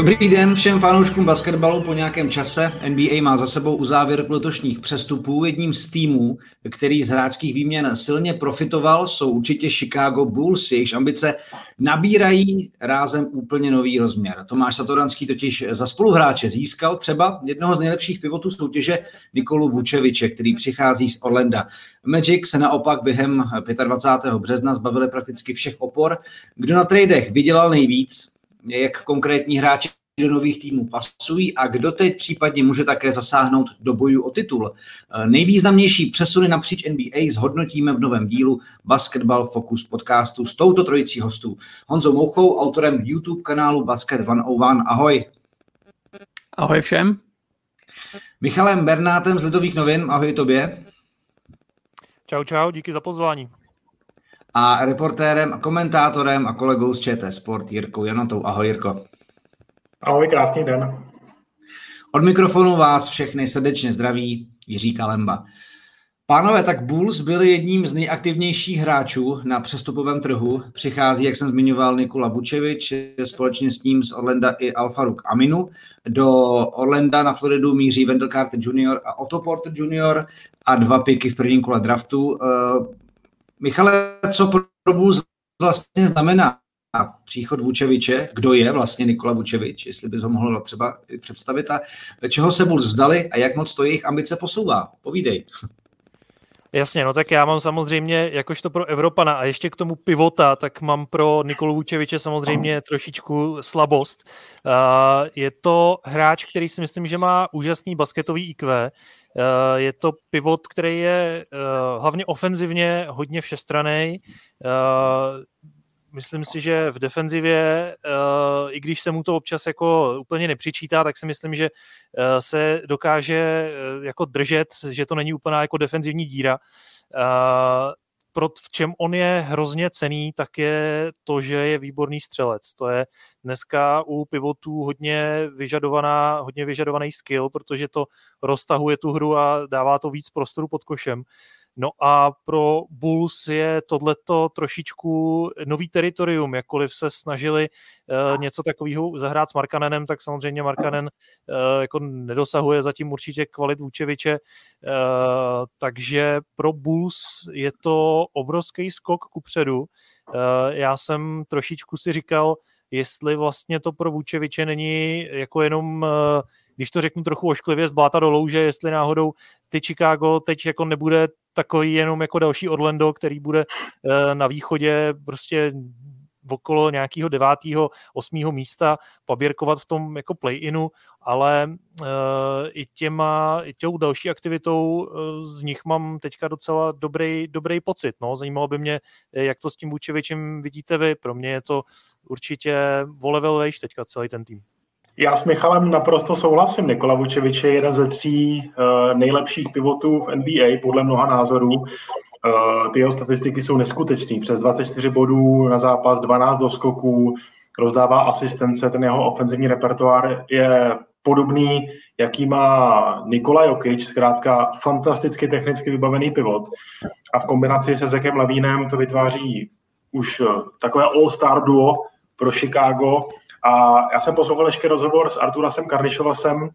Dobrý den všem fanouškům basketbalu po nějakém čase. NBA má za sebou uzávěr letošních přestupů. Jedním z týmů, který z hráčských výměn silně profitoval, jsou určitě Chicago Bulls. Jejichž ambice nabírají rázem úplně nový rozměr. Tomáš Satoranský totiž za spoluhráče získal třeba jednoho z nejlepších pivotů soutěže Nikolu Vučeviče, který přichází z Orlanda. Magic se naopak během 25. března zbavili prakticky všech opor. Kdo na tradech vydělal nejvíc, jak konkrétní hráči do nových týmů pasují a kdo teď případně může také zasáhnout do bojů o titul. Nejvýznamnější přesuny napříč NBA zhodnotíme v novém dílu Basketball Focus podcastu s touto trojicí hostů. Honzo Mouchou, autorem YouTube kanálu Basket 101. Ahoj. Ahoj všem. Michalem Bernátem z Lidových novin. Ahoj tobě. Čau, čau, díky za pozvání a reportérem komentátorem a kolegou z ČT Sport Jirkou Janotou. Ahoj Jirko. Ahoj, krásný den. Od mikrofonu vás všechny srdečně zdraví Jiří Kalemba. Pánové, tak Bulls byli jedním z nejaktivnějších hráčů na přestupovém trhu. Přichází, jak jsem zmiňoval, Nikola Bučevič, společně s ním z Orlanda i Alfaruk Aminu. Do Orlanda na Floridu míří Wendell Carter Jr. a Otto Porter Jr. a dva piky v prvním kole draftu. Michale, co pro Bulls vlastně znamená příchod Vučeviče, kdo je vlastně Nikola Vučevič, jestli bys ho mohl třeba představit a čeho se Bulls vzdali a jak moc to jejich ambice posouvá. Povídej. Jasně, no tak já mám samozřejmě, jakožto pro Evropana a ještě k tomu pivota, tak mám pro Nikolu Vučeviče samozřejmě trošičku slabost. Je to hráč, který si myslím, že má úžasný basketový IQ, je to pivot, který je eh, hlavně ofenzivně hodně všestraný. Eh, myslím si, že v defenzivě, i když se mu to občas jako úplně nepřičítá, tak si myslím, že se dokáže jako držet, že to není úplná jako defenzivní díra pro, v čem on je hrozně cený, tak je to, že je výborný střelec. To je dneska u pivotů hodně vyžadovaná, hodně vyžadovaný skill, protože to roztahuje tu hru a dává to víc prostoru pod košem. No a pro Bulls je tohleto trošičku nový teritorium, jakkoliv se snažili uh, něco takového zahrát s Markanenem, tak samozřejmě Markanen uh, jako nedosahuje zatím určitě kvalit Vůčeviče, uh, takže pro Bulls je to obrovský skok kupředu. Já jsem trošičku si říkal, jestli vlastně to pro Vůčeviče není jako jenom když to řeknu trochu ošklivě, z bláta do louže, jestli náhodou ty Chicago teď jako nebude takový jenom jako další Orlando, který bude eh, na východě prostě okolo nějakého devátého, osmého místa poběrkovat v tom jako play-inu, ale uh, i těma, i těm další aktivitou uh, z nich mám teďka docela dobrý, dobrý pocit. No. Zajímalo by mě, jak to s tím Vůčevičem vidíte vy. Pro mě je to určitě o teďka celý ten tým. Já s Michalem naprosto souhlasím. Nikola Vučevič je jeden ze tří uh, nejlepších pivotů v NBA podle mnoha názorů. Uh, ty jeho statistiky jsou neskutečné. Přes 24 bodů na zápas, 12 doskoků, rozdává asistence, ten jeho ofenzivní repertoár je podobný, jaký má Nikola Jokic, zkrátka fantasticky technicky vybavený pivot. A v kombinaci se Zekem Lavínem to vytváří už takové all-star duo pro Chicago, a já jsem poslouchal ještě rozhovor s Arturasem Karnišovasem,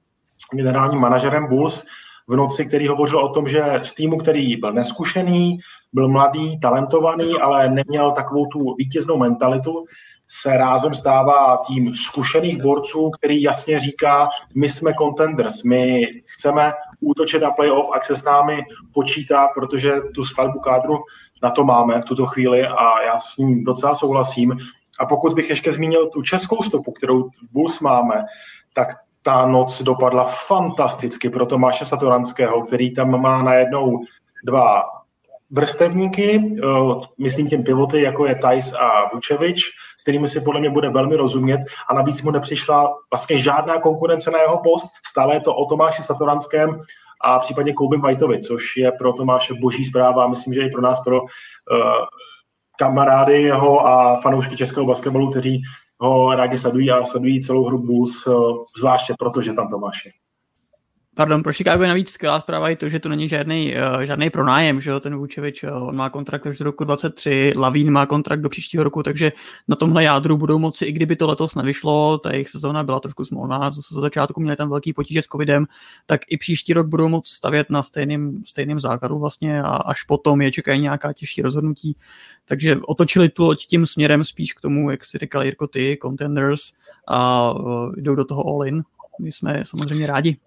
generálním manažerem Bulls, v noci, který hovořil o tom, že z týmu, který byl neskušený, byl mladý, talentovaný, ale neměl takovou tu vítěznou mentalitu, se rázem stává tým zkušených borců, který jasně říká, my jsme contenders, my chceme útočit na playoff a se s námi počítá, protože tu skladbu kádru na to máme v tuto chvíli a já s ním docela souhlasím. A pokud bych ještě zmínil tu českou stopu, kterou v Bulls máme, tak ta noc dopadla fantasticky pro Tomáše Satoranského, který tam má najednou dva vrstevníky, eh, myslím těm pivoty, jako je Tajs a Vučevič, s kterými si podle mě bude velmi rozumět. A navíc mu nepřišla vlastně žádná konkurence na jeho post, stále je to o Tomáši Satoranském a případně Koubim Vajtovi, což je pro Tomáše boží zpráva a myslím, že i pro nás, pro uh, kamarády jeho a fanoušky českého basketbalu, kteří ho rádi sledují a sledují celou hru Bulls, eh, zvláště proto, že tam Tomáš je. Pardon, pro Chicago je navíc skvělá zpráva i to, že to není žádný, uh, žádný pronájem, že jo, ten Vučevič, uh, on má kontrakt až do roku 23, Lavín má kontrakt do příštího roku, takže na tomhle jádru budou moci, i kdyby to letos nevyšlo, ta jejich sezóna byla trošku smolná, za začátku měli tam velký potíže s covidem, tak i příští rok budou moct stavět na stejným, stejným základu vlastně a až potom je čekají nějaká těžší rozhodnutí. Takže otočili tu loď tím směrem spíš k tomu, jak si říkal Jirko ty, contenders a uh, jdou do toho all in. My jsme samozřejmě rádi.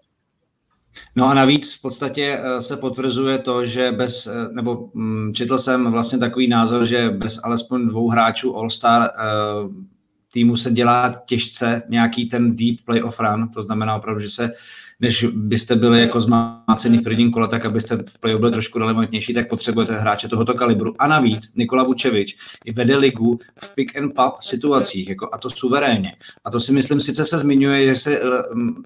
No a navíc v podstatě eh, se potvrzuje to, že bez, eh, nebo mm, četl jsem vlastně takový názor, že bez alespoň dvou hráčů All-Star eh, týmu se dělá těžce nějaký ten deep playoff run, to znamená opravdu, že se než byste byli jako zmácení v prvním kole, tak abyste v playoff byli trošku relevantnější, tak potřebujete hráče tohoto kalibru. A navíc Nikola Vučevič i vede ligu v pick and pop situacích, jako, a to suverénně. A to si myslím, sice se zmiňuje, že se uh,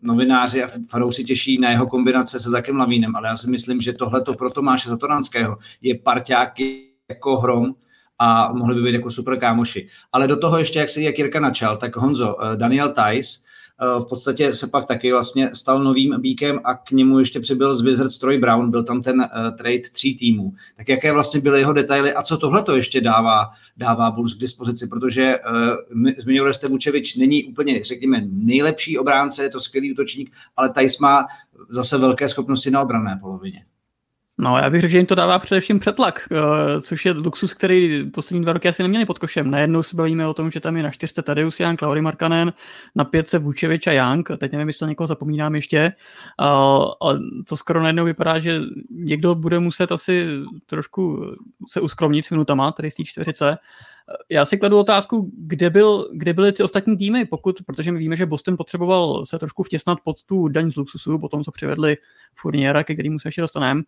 novináři a fanoušci těší na jeho kombinace se Zakem Lavínem, ale já si myslím, že tohle to pro Tomáše Zatoránského je parťáky jako hrom, a mohli by být jako super kámoši. Ale do toho ještě, jak se jak Jirka načal, tak Honzo, eh, Daniel Tice, Eh, v podstatě se pak taky vlastně stal novým bíkem a k němu ještě přibyl z Wizards Troy Brown, byl tam ten uh, trade tří týmů. Tak jaké vlastně byly jeho detaily a co tohle to ještě dává, dává Bulls k dispozici, protože uh, zmiňovali jste Vučevič, není úplně, řekněme, nejlepší obránce, je to skvělý útočník, ale Tajs má zase velké schopnosti na obranné polovině. No, já bych řekl, že jim to dává především přetlak, eh, což je luxus, který poslední dva roky asi neměli pod košem. Najednou se bavíme o tom, že tam je na čtyřce Tadeusz Jan, Klaury Markanen, na pětce Vučevič a Jank, teď nevím, jestli někoho zapomínám ještě. A to skoro najednou vypadá, že někdo bude muset asi trošku se uskromnit s minutama, tady z té čtveřice. Já si kladu otázku, kde, byl, kde byly ty ostatní týmy, pokud, protože my víme, že Boston potřeboval se trošku vtěsnat pod tu daň z luxusu, po tom, co přivedli Furniera, ke kterému se ještě dostaneme.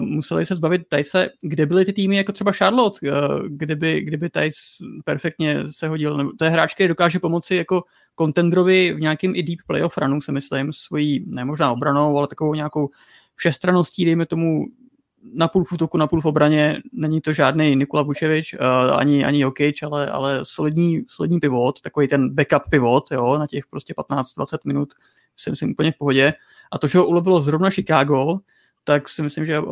Museli se zbavit Tajse, kde byly ty týmy jako třeba Charlotte, uh, kdyby, kdyby Tajs perfektně se hodil. Nebo, to je hráč, který dokáže pomoci jako kontendrovi v nějakém i deep playoff runu, se myslím, svojí, ne možná obranou, ale takovou nějakou všestraností, dejme tomu na půl v útoku, na půl v obraně. Není to žádný Nikola Bučevič, uh, ani, ani Jokic, ale, ale solidní, solidní pivot, takový ten backup pivot, jo, na těch prostě 15-20 minut jsem si úplně v pohodě. A to, že ho ulovilo zrovna Chicago, tak si myslím, že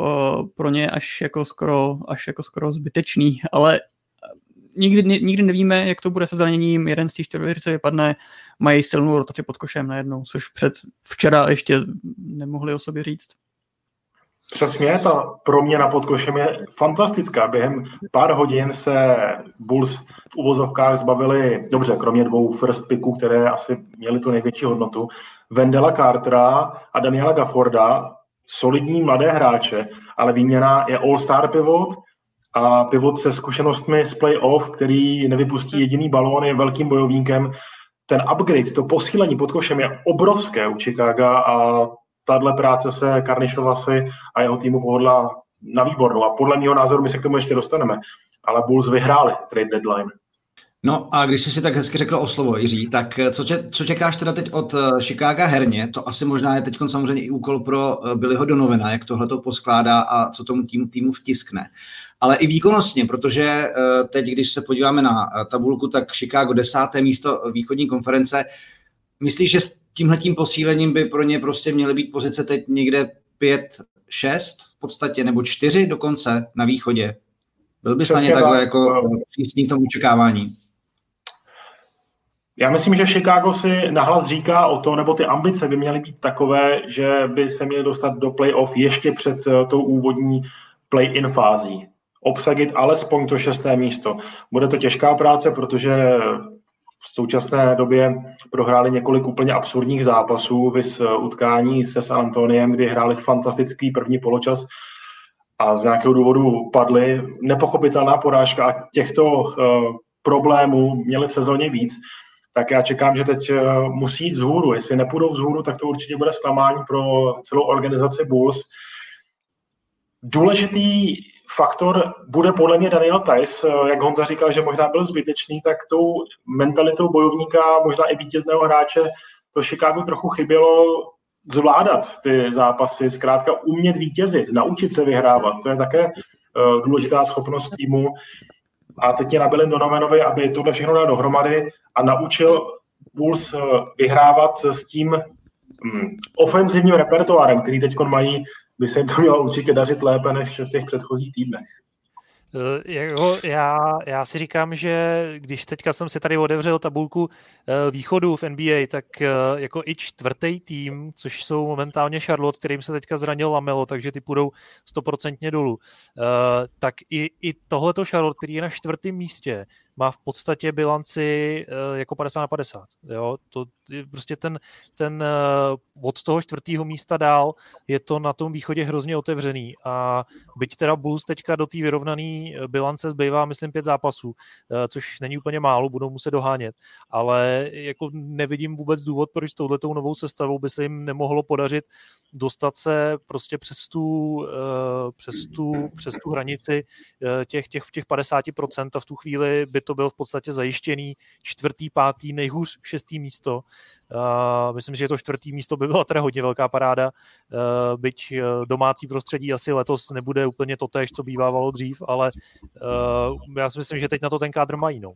pro ně až jako skoro, až jako skoro zbytečný, ale nikdy, nikdy nevíme, jak to bude se zraněním, jeden z těch čtyři vypadne, mají silnou rotaci pod košem najednou, což před včera ještě nemohli o sobě říct. Přesně, ta proměna pod košem je fantastická. Během pár hodin se Bulls v uvozovkách zbavili, dobře, kromě dvou first picků, které asi měly tu největší hodnotu, Vendela Cartera a Daniela Gafforda, solidní mladé hráče, ale výměna je all-star pivot a pivot se zkušenostmi z play-off, který nevypustí jediný balón, je velkým bojovníkem. Ten upgrade, to posílení pod košem je obrovské u Chicago a tahle práce se Karnišovasi a jeho týmu pohodla na výbornou. A podle mého názoru my se k tomu ještě dostaneme. Ale Bulls vyhráli trade deadline. No a když jsi si tak hezky řekl o slovo, Jiří, tak eh, co, tě, co čekáš teda teď od eh, Chicago herně? To asi možná je teď samozřejmě i úkol pro eh, Billyho Donovena, jak tohle to poskládá a co tomu týmu, týmu vtiskne. Ale i výkonnostně, protože teď, když se podíváme na tabulku, tak Chicago desáté místo východní konference. Myslíš, že s tímhletím posílením by pro ně prostě měly být pozice teď někde 5, 6 v podstatě, nebo 4 dokonce na východě? Byl bys na ně takhle jako přísný k tomu očekávání? Já myslím, že Chicago si nahlas říká o to, nebo ty ambice by měly být takové, že by se měli dostat do playoff ještě před eh, tou úvodní play-in fází. Obsadit alespoň to šesté místo. Bude to těžká práce, protože v současné době prohráli několik úplně absurdních zápasů, vys eh, utkání se San Antoniem, kdy hráli fantastický první poločas a z nějakého důvodu padly. Nepochopitelná porážka a těchto uh, problémů měli v sezóně víc tak já čekám, že teď eh, musí jít vzhůru. Jestli nepůjdou vzhůru, tak to určitě bude zklamání pro celou organizaci Bulls. Důležitý faktor bude podle mě Daniel Tice, eh, jak Honza říkal, že možná byl zbytečný, tak tou mentalitou bojovníka, možná i vítězného hráče, to Chicago trochu chybělo zvládat ty zápasy, zkrátka umět vítězit, naučit se vyhrávat. To je také eh, důležitá schopnost týmu. A teď je na Billy Donovanovi, aby tohle všechno dal dohromady a naučil Bulls eh, vyhrávat s tím mm, ofenzivním repertoárem, který teď mají, by se jim to mělo určitě dařit lépe než v těch předchozích týdnech. Jako já, já si říkám, že když teďka jsem si tady otevřel tabulku eh, východu v NBA, tak jako i čtvrtý tým, což jsou momentálně Charlotte, kterým se teďka zranil Lamelo, takže ty půjdou stoprocentně dolů, tak i, i tohleto Charlotte, který je na čtvrtém místě, má v podstatě bilanci uh, jako 50 na 50. Jo? To je prostě ten, ten uh, od toho čtvrtého místa dál je to na tom východě hrozně otevřený a byť teda Bulls teďka do té vyrovnané eh, bilance zbývá, myslím, pět zápasů, což není úplně málo, budou muset dohánět, ale jako nevidím vůbec důvod, proč s touhletou novou sestavou by se jim nemohlo podařit dostat se prostě přes tu, přes tu, přes tu hranici těch, těch, těch 50% a v tu chvíli by to to byl v podstatě zajištěný čtvrtý, pátý, nejhůř šestý místo. Uh, myslím, že to čtvrtý místo by byla teda hodně velká paráda, uh, byť uh, domácí prostředí asi letos nebude úplně to tež, co bývávalo dřív, ale já si myslím, že teď na to ten kádr mají. No.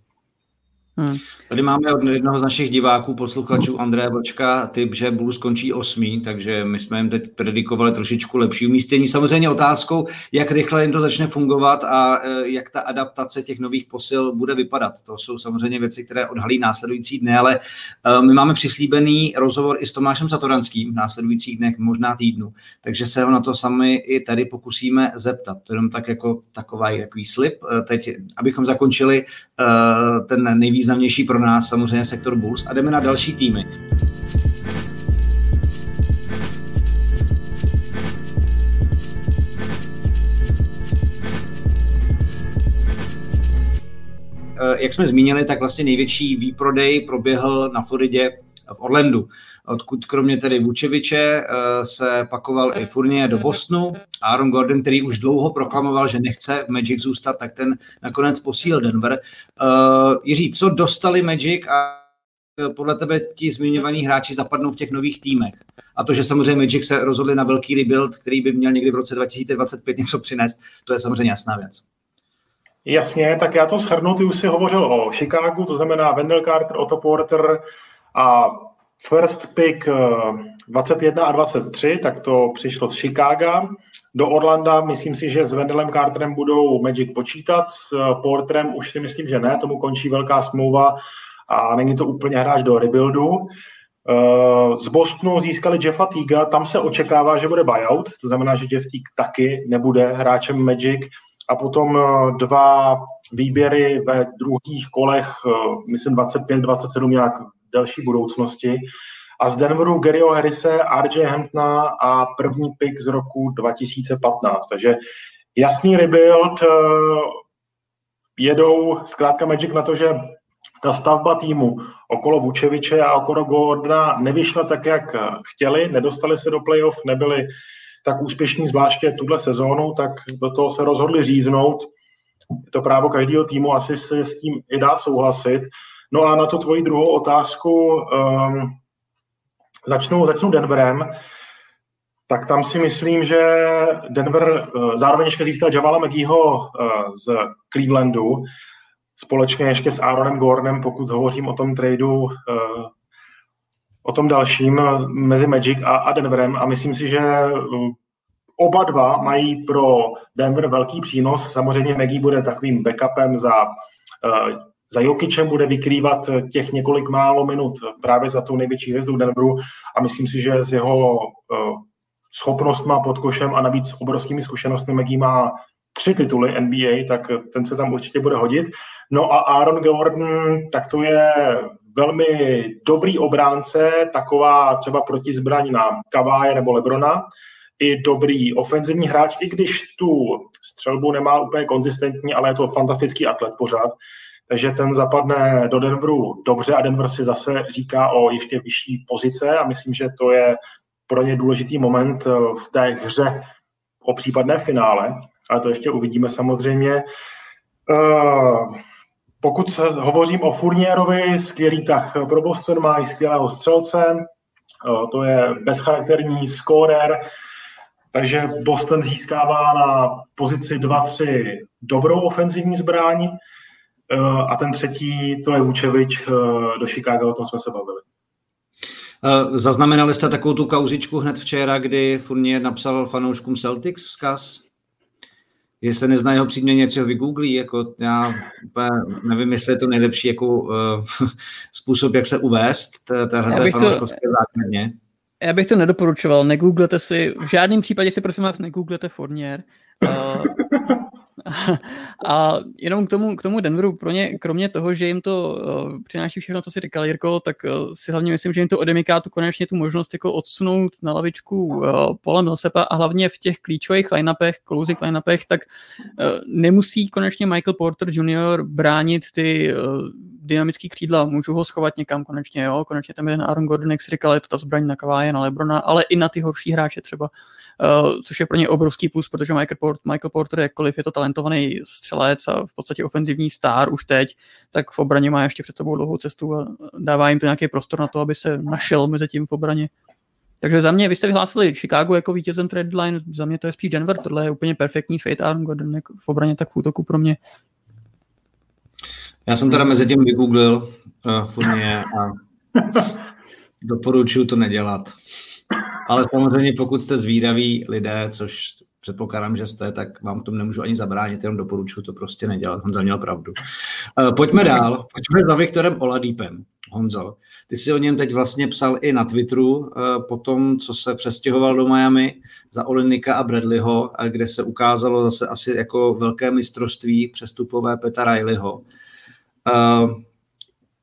Hmm. Tady máme od jednoho z našich diváků, posluchačů Andreje Vlčka, typ, že Bulls skončí osmý, takže my jsme jim teď predikovali trošičku lepší umístění. Samozřejmě otázkou, jak rychle jim to začne fungovat a e, jak ta adaptace těch nových posil bude vypadat. To jsou samozřejmě věci, které odhalí následující dny, ale e, my máme přislíbený rozhovor i s Tomášem Satoranským v následujících dnech, možná týdnu, takže se ho na to sami i tady pokusíme zeptat. To jenom tak jako takový, takový slib. E, teď, abychom zakončili ten nejvíc nejvýznamnější pro nás samozřejmě sektor Bulls a jdeme na další týmy. Eh, jak jsme zmínili, tak vlastně největší výprodej proběhl na Floridě v Orlandu, odkud kromě tedy Vučeviče eh, se pakoval i Fournier do Bostonu. Aaron Gordon, který už dlouho proklamoval, že nechce v Magic zůstat, tak ten nakonec posílil Denver. Eh, Jiří, co dostali Magic a podle tebe ti zmiňovaní hráči zapadnou v těch nových týmech. A to, že samozřejmě Magic se rozhodli na velký rebuild, který by měl někdy v roce 2025 něco přinést, to je samozřejmě jasná věc. Jasně, tak já to shrnu, ty už si hovořil o Chicagu, to znamená Wendell Carter, Otto Porter a first pick 21 eh, a 23, tak to přišlo z Chicaga. Do Orlanda myslím si, že s Wendellem Carterem budou Magic počítat, s eh, Porterem už si myslím, že ne, tomu končí velká smlouva a není to úplně hráč do rebuildu. Eh, z Bostonu získali Jeffa Tiga, tam se očekává, že bude buyout, to znamená, že Jeff Teague taky nebude hráčem Magic a potom dva výběry ve druhých kolech, myslím 25-27 nějak další budoucnosti. A z Denveru Garyho Harrise, RJ Hamptona a první pick z roku 2015. Takže jasný rebuild, eh, jedou zkrátka Magic na to, že ta stavba týmu okolo Vučeviče a okolo Gordona nevyšla tak, jak chtěli, nedostali se do playoff, nebyli tak úspěšní, zvláště tuhle sezónu, tak do toho se rozhodli říznout. Je to právo každého týmu, asi se s tím i dá souhlasit. No a na to tvoji druhou otázku um, začnu, začnu Denverem. Tak tam si myslím, že Denver uh, zároveň ještě získal Javala McGeeho uh, z Clevelandu, společně ještě s Aaronem Gornem, pokud hovořím o tom tradu, uh, o tom dalším mezi Magic a, a Denverem a myslím si, že oba dva mají pro Denver velký přínos. Samozřejmě Maggie bude takovým backupem za za Jokičem bude vykrývat těch několik málo minut právě za tou největší hvězdou Denveru. A myslím si, že s jeho eh, schopnostma pod košem a navíc obrovskými zkušenostmi Maggie má tři tituly NBA, tak ten se tam určitě bude hodit. No a Aaron Gordon, tak to je velmi dobrý obránce, taková třeba protizbraň na Kaváje nebo Lebrona, i dobrý ofenzivní hráč, i když tu střelbu nemá úplně konzistentní, ale je to fantastický atlet pořád takže ten zapadne do Denveru dobře a Denver si zase říká o ještě vyšší pozice a myslím, že to je pro ně důležitý moment eh, v té hře o případné finále, ale to ještě uvidíme samozřejmě. Eh, pokud se hovořím o Furnierovi, skvělý tak pro Boston má i skvělého střelce, eh, to je bezcharakterní scorer, takže Boston získává na pozici 2-3 dobrou ofenzivní Eh, a ten třetí, to je Vučevič eh, do Chicago, o tom jsme se bavili. Zaznamenali jste takovou tu kauzičku hned včera, kdy Fournier napsal fanouškům Celtics vzkaz? Jestli nezná jeho příjmení, něco ho vygooglí, jako já nevím, jestli je to nejlepší jako, uh, způsob, jak se uvést téhle fanouškovské základně. Já bych to nedoporučoval, negooglete si, v žádném případě si prosím vás negooglete Fournier. Uh, a jenom k tomu, k tomu Denveru, pro ně, kromě toho, že jim to uh, přináší všechno, co si říkal Jirko, tak uh, si hlavně myslím, že jim to odemyká tu konečně tu možnost jako odsunout na lavičku uh, Paula Millsepa a hlavně v těch klíčových line-upech, closing line-upech, tak nemusí konečně Michael Porter Jr. bránit ty dynamický křídla, můžu ho schovat někam konečně, jo, konečně tam jeden Aaron Gordon, jak si říkal, je to ta zbraň na Kaváje, na Lebrona, ale i na ty horší hráče třeba, uh, což je pro ně obrovský plus, protože Michael, Port, Michael Porter, jakkoliv je to talentovaný střelec a v podstatě ofenzivní star už teď, tak v obraně má ještě před sebou dlouhou cestu a dává jim to nějaký prostor na to, aby se našel mezi tím v obraně. Takže za mě, vy jste vyhlásili Chicago jako vítězem trade line, za mě to je spíš Denver, tohle je úplně perfektní fate Aaron Gordon v obraně, tak v útoku pro mě. Já jsem teda mezi tím vygooglil uh, a doporučuji to nedělat. Ale samozřejmě pokud jste zvídaví lidé, což předpokládám, že jste, tak vám tomu nemůžu ani zabránit, jenom doporučuji to prostě nedělat. Honza měl pravdu. Uh, pojďme dál, pojďme za Viktorem Oladípem. Honzo, ty si o něm teď vlastně psal i na Twitteru uh, po tom, co se přestěhoval do Miami za Olinika a Bradleyho, kde se ukázalo zase asi jako velké mistrovství přestupové Petra Rileyho.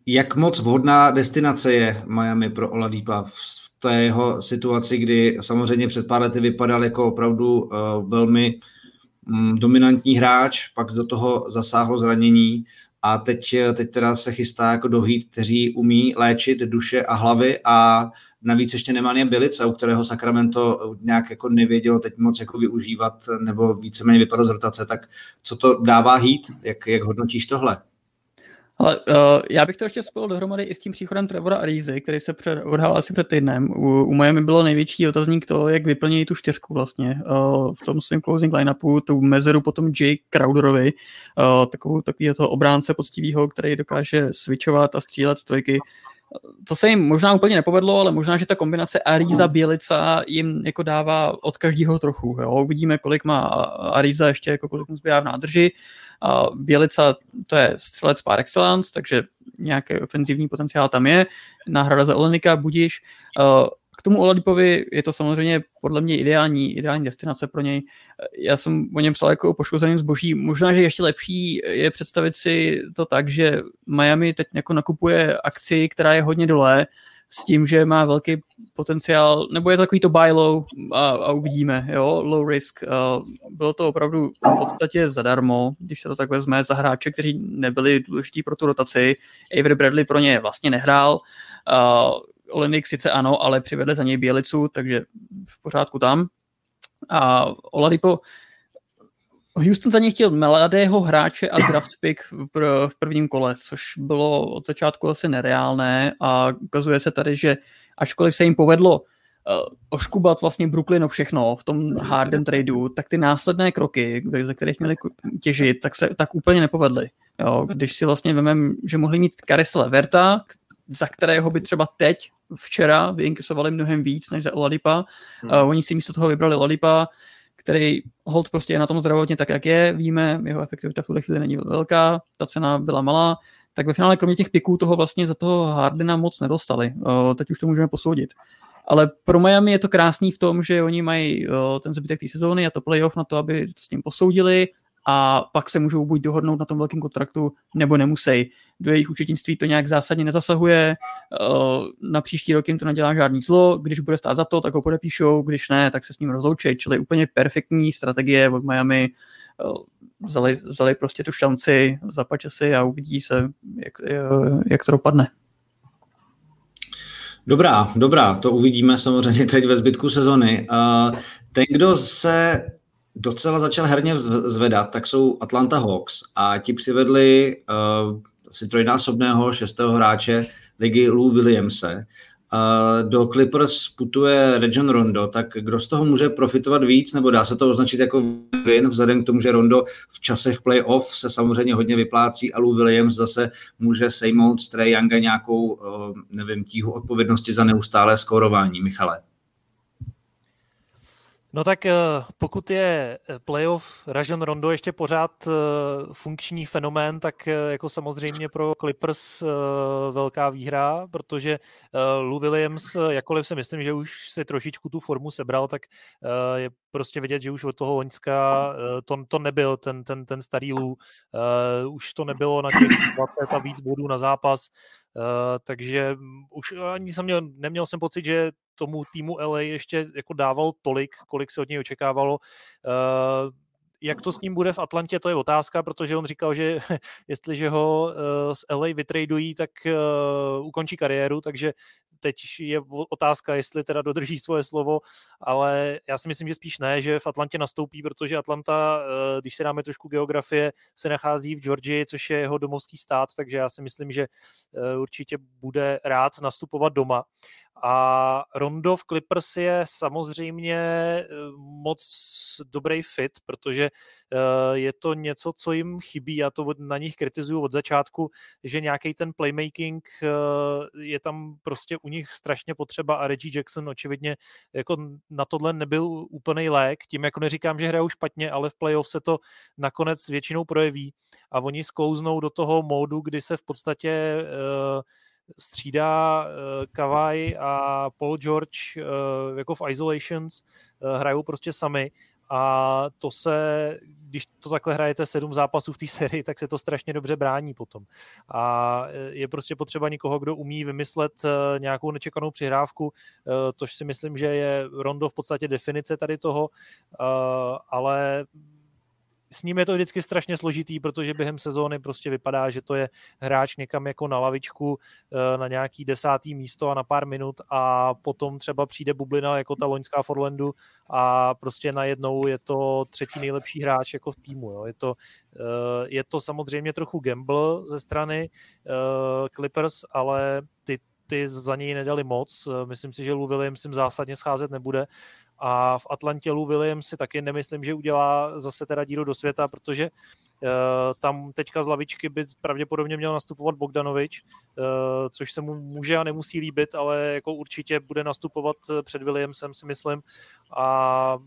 Jak moc vhodná destinace je Miami pro Oladipa v té jeho situaci, kdy samozřejmě před pár lety vypadal jako opravdu uh, velmi um, dominantní hráč, pak do toho zasáhlo zranění a teď, teď teda se chystá jako dohýt, kteří umí léčit duše a hlavy a navíc ještě nemá jen Bilice, u kterého Sacramento nějak jako nevědělo teď moc jako využívat nebo víceméně vypadat z rotace, tak co to dává hít? Jak, jak hodnotíš tohle? Ale uh, já bych to ještě spojil dohromady i s tím příchodem Trevora Arizy, který se před, odhalil asi před týdnem. U, u Miami bylo největší otazník to, jak vyplní tu čtyřku vlastně uh, v tom svém closing lineupu, tu mezeru potom Jake Crowderovi, uh, takovou, takový toho obránce poctivého, který dokáže switchovat a střílet z trojky. To se jim možná úplně nepovedlo, ale možná, že ta kombinace Ariza Bělica jim jako dává od každého trochu. Jo? Uvidíme, kolik má Ariza ještě, jako kolik mu zbývá v nádrži. Bělica to je střelec par excellence, takže nějaký ofenzivní potenciál tam je. Náhrada za Olenika, budíš. K tomu Oladipovi je to samozřejmě podle mě ideální, ideální destinace pro něj. Já jsem o něm psal jako o poškozeném zboží. Možná, že ještě lepší je představit si to tak, že Miami teď jako nakupuje akci, která je hodně dole, s tím, že má velký potenciál, nebo je to takový to buy low a, a uvidíme, jo, low risk. Uh, bylo to opravdu v podstatě zadarmo, když se to tak vezme, za hráče, kteří nebyli důležití pro tu rotaci. Avery Bradley pro ně vlastně nehrál, uh, Olenik sice ano, ale přivedli za něj Bělicu, takže v pořádku tam. A Oladipo, Houston za něj chtěl mladého hráče a draft pick v, prvním kole, což bylo od začátku asi nereálné a ukazuje se tady, že ačkoliv se jim povedlo uh, oškubat vlastně Brooklynu všechno v tom Harden tradu, tak ty následné kroky, ze kterých měli těžit, tak se tak úplně nepovedly. Jo, když si vlastně vememe, že mohli mít Karis Leverta, za kterého by třeba teď, včera, vyinkasovali mnohem víc než za Oladipa. Hmm. Uh, oni si místo toho vybrali Oladipa, který hold prostě je na tom zdravotně tak, jak je, víme, jeho efektivita v tuhle chvíli není velká, ta cena byla malá, tak ve finále kromě těch piků toho vlastně za toho Hardena moc nedostali. Teď už to můžeme posoudit. Ale pro Miami je to krásný v tom, že oni mají ten zbytek té sezóny a to playoff na to, aby to s ním posoudili a pak se můžou buď dohodnout na tom velkém kontraktu, nebo nemusí. Do jejich účetnictví to nějak zásadně nezasahuje, na příští rok jim to nedělá žádný zlo, když bude stát za to, tak ho podepíšou, když ne, tak se s ním rozloučí, čili úplně perfektní strategie od Miami, vzali, vzali prostě tu šanci, zapače si a uvidí se, jak, jak to dopadne. Dobrá, dobrá, to uvidíme samozřejmě teď ve zbytku sezony. Ten, kdo se docela začal herně zvedat, tak jsou Atlanta Hawks a ti přivedli uh, asi trojnásobného šestého hráče ligy Lou Williamse. do Clippers putuje Region Rondo, tak kdo z toho může profitovat víc, nebo dá se to označit jako win, vzhledem k tomu, že Rondo v časech playoff se samozřejmě hodně vyplácí a Lou Williams zase může sejmout z Trey Younga nějakou, nevím, tíhu odpovědnosti za neustálé skórování. Michale. No tak eh, pokud je eh, playoff Rajon Rondo ještě pořád eh, funkční fenomén, tak jako samozřejmě pro Clippers velká výhra, protože Lou Williams, jakkoliv si myslím, že už si trošičku tu formu sebral, tak je prostě vidět, že už od toho Loňska to, to nebyl ten, ten, ten starý Lou, už to nebylo na těch 20 a víc bodů na zápas, takže už ani jsem měl, neměl jsem pocit, že tomu týmu LA ještě jako dával tolik, kolik se od něj očekávalo. Uh, jak to s ním bude v Atlantě, to je otázka, protože on říkal, že jestliže ho uh, z LA vytradují, tak uh, ukončí kariéru, takže teď je otázka, jestli teda dodrží svoje slovo, ale já si myslím, že spíš ne, že v Atlantě nastoupí, protože Atlanta, když se dáme trošku geografie, se nachází v Georgii, což je jeho domovský stát, takže já si myslím, že určitě bude rád nastupovat doma. A Rondo v Clippers je samozřejmě eh, moc dobrý fit, protože eh, je to něco, co jim chybí. Já to na nich kritizuju od začátku, že nějaký ten playmaking eh, je tam prostě u nich strašně potřeba a Reggie Jackson očividně jako na tohle nebyl úplný lék. Tím jako neříkám, že hrajou špatně, ale v playoff se to nakonec většinou projeví a oni sklouznou do toho módu, kdy se v podstatě střídá uh, Kawhi a Paul George uh, jako v Isolations, uh, hrajou prostě sami a to se, když to takhle hrajete sedm zápasů v té sérii, tak se to strašně dobře brání potom. A je prostě potřeba někoho, kdo umí vymyslet nějakou nečekanou přihrávku, což si myslím, že je Rondo v podstatě definice tady toho, ale s ním je to vždycky strašně složitý, protože během sezóny prostě vypadá, že to je hráč někam jako na lavičku eh, na nějaký desátý místo a na pár minut a potom třeba přijde bublina jako ta loňská Forlandu a prostě najednou je to třetí nejlepší hráč jako v týmu. Jo. Je, to, eh, je to samozřejmě trochu gamble ze strany eh, Clippers, ale ty ty za něj nedali moc. Myslím si, že Lou Williams jim zásadně scházet nebude a v Atlantě Lou Williams si taky nemyslím, že udělá zase teda díru do světa, protože uh, tam teďka z lavičky by pravděpodobně měl nastupovat Bogdanovič, uh, což se mu může a nemusí líbit, ale jako určitě bude nastupovat před Williamsem, si myslím. A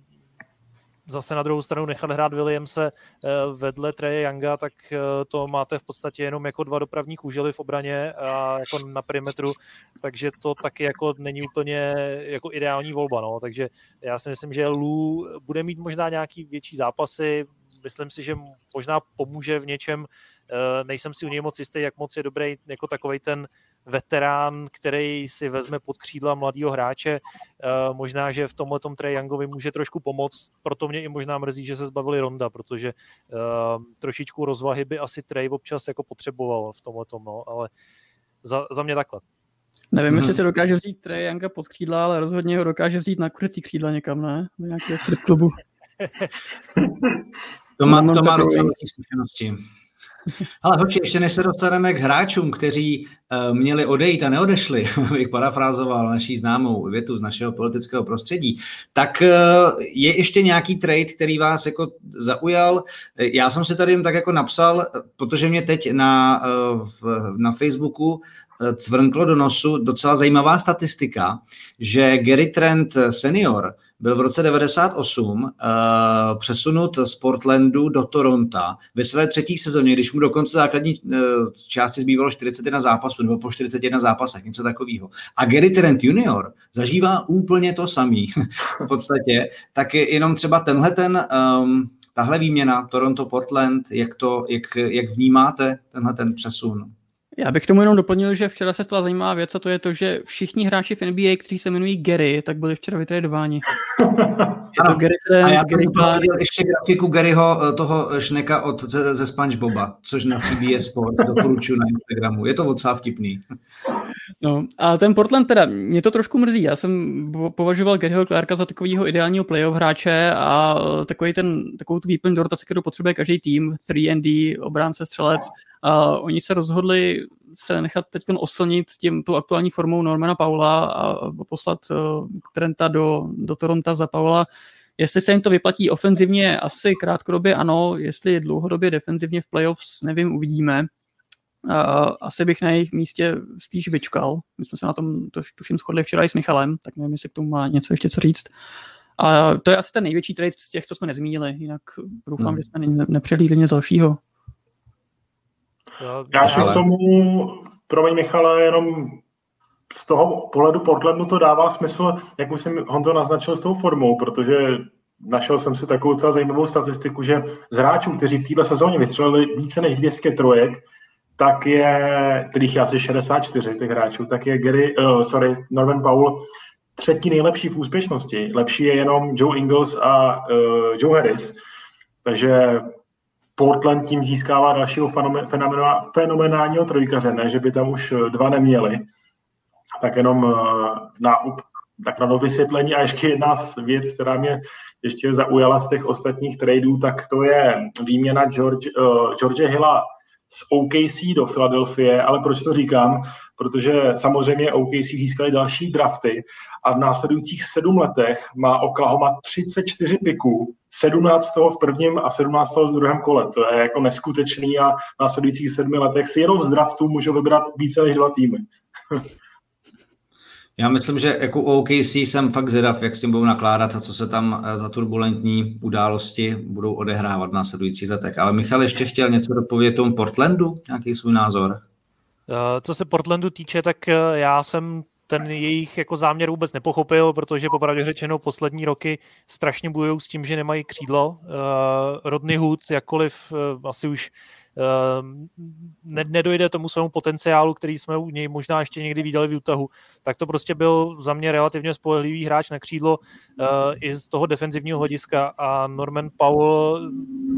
zase na druhou stranu nechat hrát Williamse eh, vedle Treje Younga, tak eh, to máte v podstatě jenom jako dva dopravní kůžely v obraně a jako na perimetru, takže to taky jako není úplně jako ideální volba, no. takže já si myslím, že Lou bude mít možná nějaký větší zápasy, myslím si, že možná pomůže v něčem, eh, nejsem si u něj moc jistý, jak moc je dobrý jako takovej ten veterán, který si vezme pod křídla mladého hráče. Eh, možná, že v tomhle tom Youngovi může trošku pomoct, proto mě i možná mrzí, že se zbavili Ronda, protože eh, trošičku rozvahy by asi Trey občas jako potřeboval v tomhle tom, no, ale za, za mě takhle. Nevím, hmm. jestli se dokáže vzít Trey Younga pod křídla, ale rozhodně ho dokáže vzít na krytý křídla někam, ne? Do nějakého strip klubu. to má, to má docela zkušenosti. Ale hoči, ještě než se dostaneme k hráčům, kteří uh, měli odejít a neodešli, abych parafrázoval naší známou větu z našeho politického prostředí, tak uh, je ještě nějaký trade, který vás jako zaujal. Já jsem si tady jim tak jako napsal, protože mě teď na, uh, v, na Facebooku cvrnklo do nosu docela zajímavá statistika, že Gary Trent senior byl v roce 98 uh, eh, přesunut z Portlandu do Toronto ve své třetí sezóně, když mu dokonce základní uh, části zbývalo 41 zápasů nebo po 41 zápasech, něco takového. A Gary Trent junior zažívá úplně to samý v podstatě, tak jenom třeba tenhle ten um, tahle výměna Toronto-Portland, jak, to, jak, jak vnímáte tenhle ten přesun? Já bych tomu jenom doplnil, že včera se stala zajímavá věc a to je to, že všichni hráči v NBA, kteří se jmenují Gary, tak byli včera vytradováni. je to Gary Trent, a já Gary jsem ještě grafiku Garyho, eh, toho Šneka od, ze, ze SpongeBoba, což na CBS Sport doporučuji na Instagramu. Je to docela vtipný. No a ten Portland teda, mě to trošku mrzí. Já jsem považoval Garyho Clarka za takového ideálního playoff hráče a takový ten, takovou tu výplň do rotace, kterou potřebuje každý tým, 3 D, obránce, střelec, A oni se rozhodli se nechat teď oslnit tím tou aktuální formou Normana Paula a poslat uh, Trenta do, do Toronto za Paula. Jestli se jim to vyplatí ofenzivně, asi krátkodobě ano, jestli dlouhodobě defenzivně v playoffs, nevím, uvidíme. Asi bych na jejich místě spíš vyčkal. My jsme se na tom to, tuším shodli včera i s Michalem, tak nevím, jestli k tomu má něco ještě co říct. A to je asi ten největší trade z těch, co jsme nezmínili, jinak doufám, hmm. že jsme ne- nepřehlídli nic dalšího. Já ještě ale... k tomu, promiň Michale, jenom z toho pohledu Portlandu to dává smysl, jak už jsem Honzo naznačil s tou formou, protože našel jsem si takovou celá zajímavou statistiku, že z hráčů, kteří v této sezóně vystřelili více než 200 trojek, tak je, kterých je asi 64 těch hráčů, tak je Gary, uh, sorry, Norman Powell třetí nejlepší v úspěšnosti. Lepší je jenom Joe Ingles a uh, Joe Harris. Takže Portland tím získává dalšího fenomenálního trojkaře, ne, že by tam už dva neměli. Tak jenom uh, na, tak na vysvětlení a ještě jedna věc, která mě ještě zaujala z těch ostatních tradeů, tak to je výměna George, uh, George Hilla z OKC do Filadelfie, ale proč to říkám? Protože samozřejmě OKC získali další drafty a v následujících sedm letech má Oklahoma 34 piků, 17 toho v prvním a 17 toho v druhém kole. To je jako neskutečný a v následujících sedmi letech si jenom z draftu můžou vybrat více než dva týmy. Já myslím, že jako OKC jsem fakt zvědav, jak s tím budou nakládat a co se tam eh, za turbulentní události budou odehrávat v následujících letech. Ale Michal ještě chtěl něco dopovědět tomu Portlandu, nějaký svůj názor? Eh, co se Portlandu týče, tak eh, já jsem ten jejich jako záměr vůbec nepochopil, protože popravdě řečeno poslední roky strašně bojují s tím, že nemají křídlo. Rodney Hood, jakkoliv asi už ne, nedojde tomu svému potenciálu, který jsme u něj možná ještě někdy viděli v útahu, tak to prostě byl za mě relativně spolehlivý hráč na křídlo uh, i z toho defenzivního hlediska. A Norman Powell,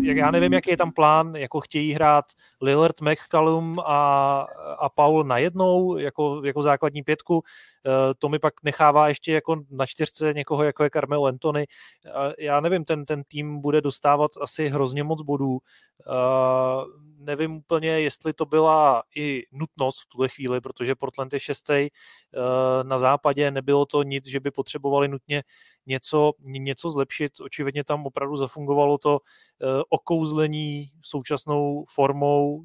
jak já nevím, jaký je tam plán, jako chtějí hrát Lillard, McCallum a, a Powell najednou jako, jako základní pětku, Eh, to mi pak nechává ještě jako na čtyřce někoho, jako je Carmelo Anthony. Já nevím, ten, ten tým bude dostávat asi hrozně moc bodů. Eh, nevím úplně, jestli to byla i nutnost v tuhle chvíli, protože Portland je šestý eh, na západě, nebylo to nic, že by potřebovali nutně něco, něco zlepšit. Očividně tam opravdu zafungovalo to okouzlení současnou formou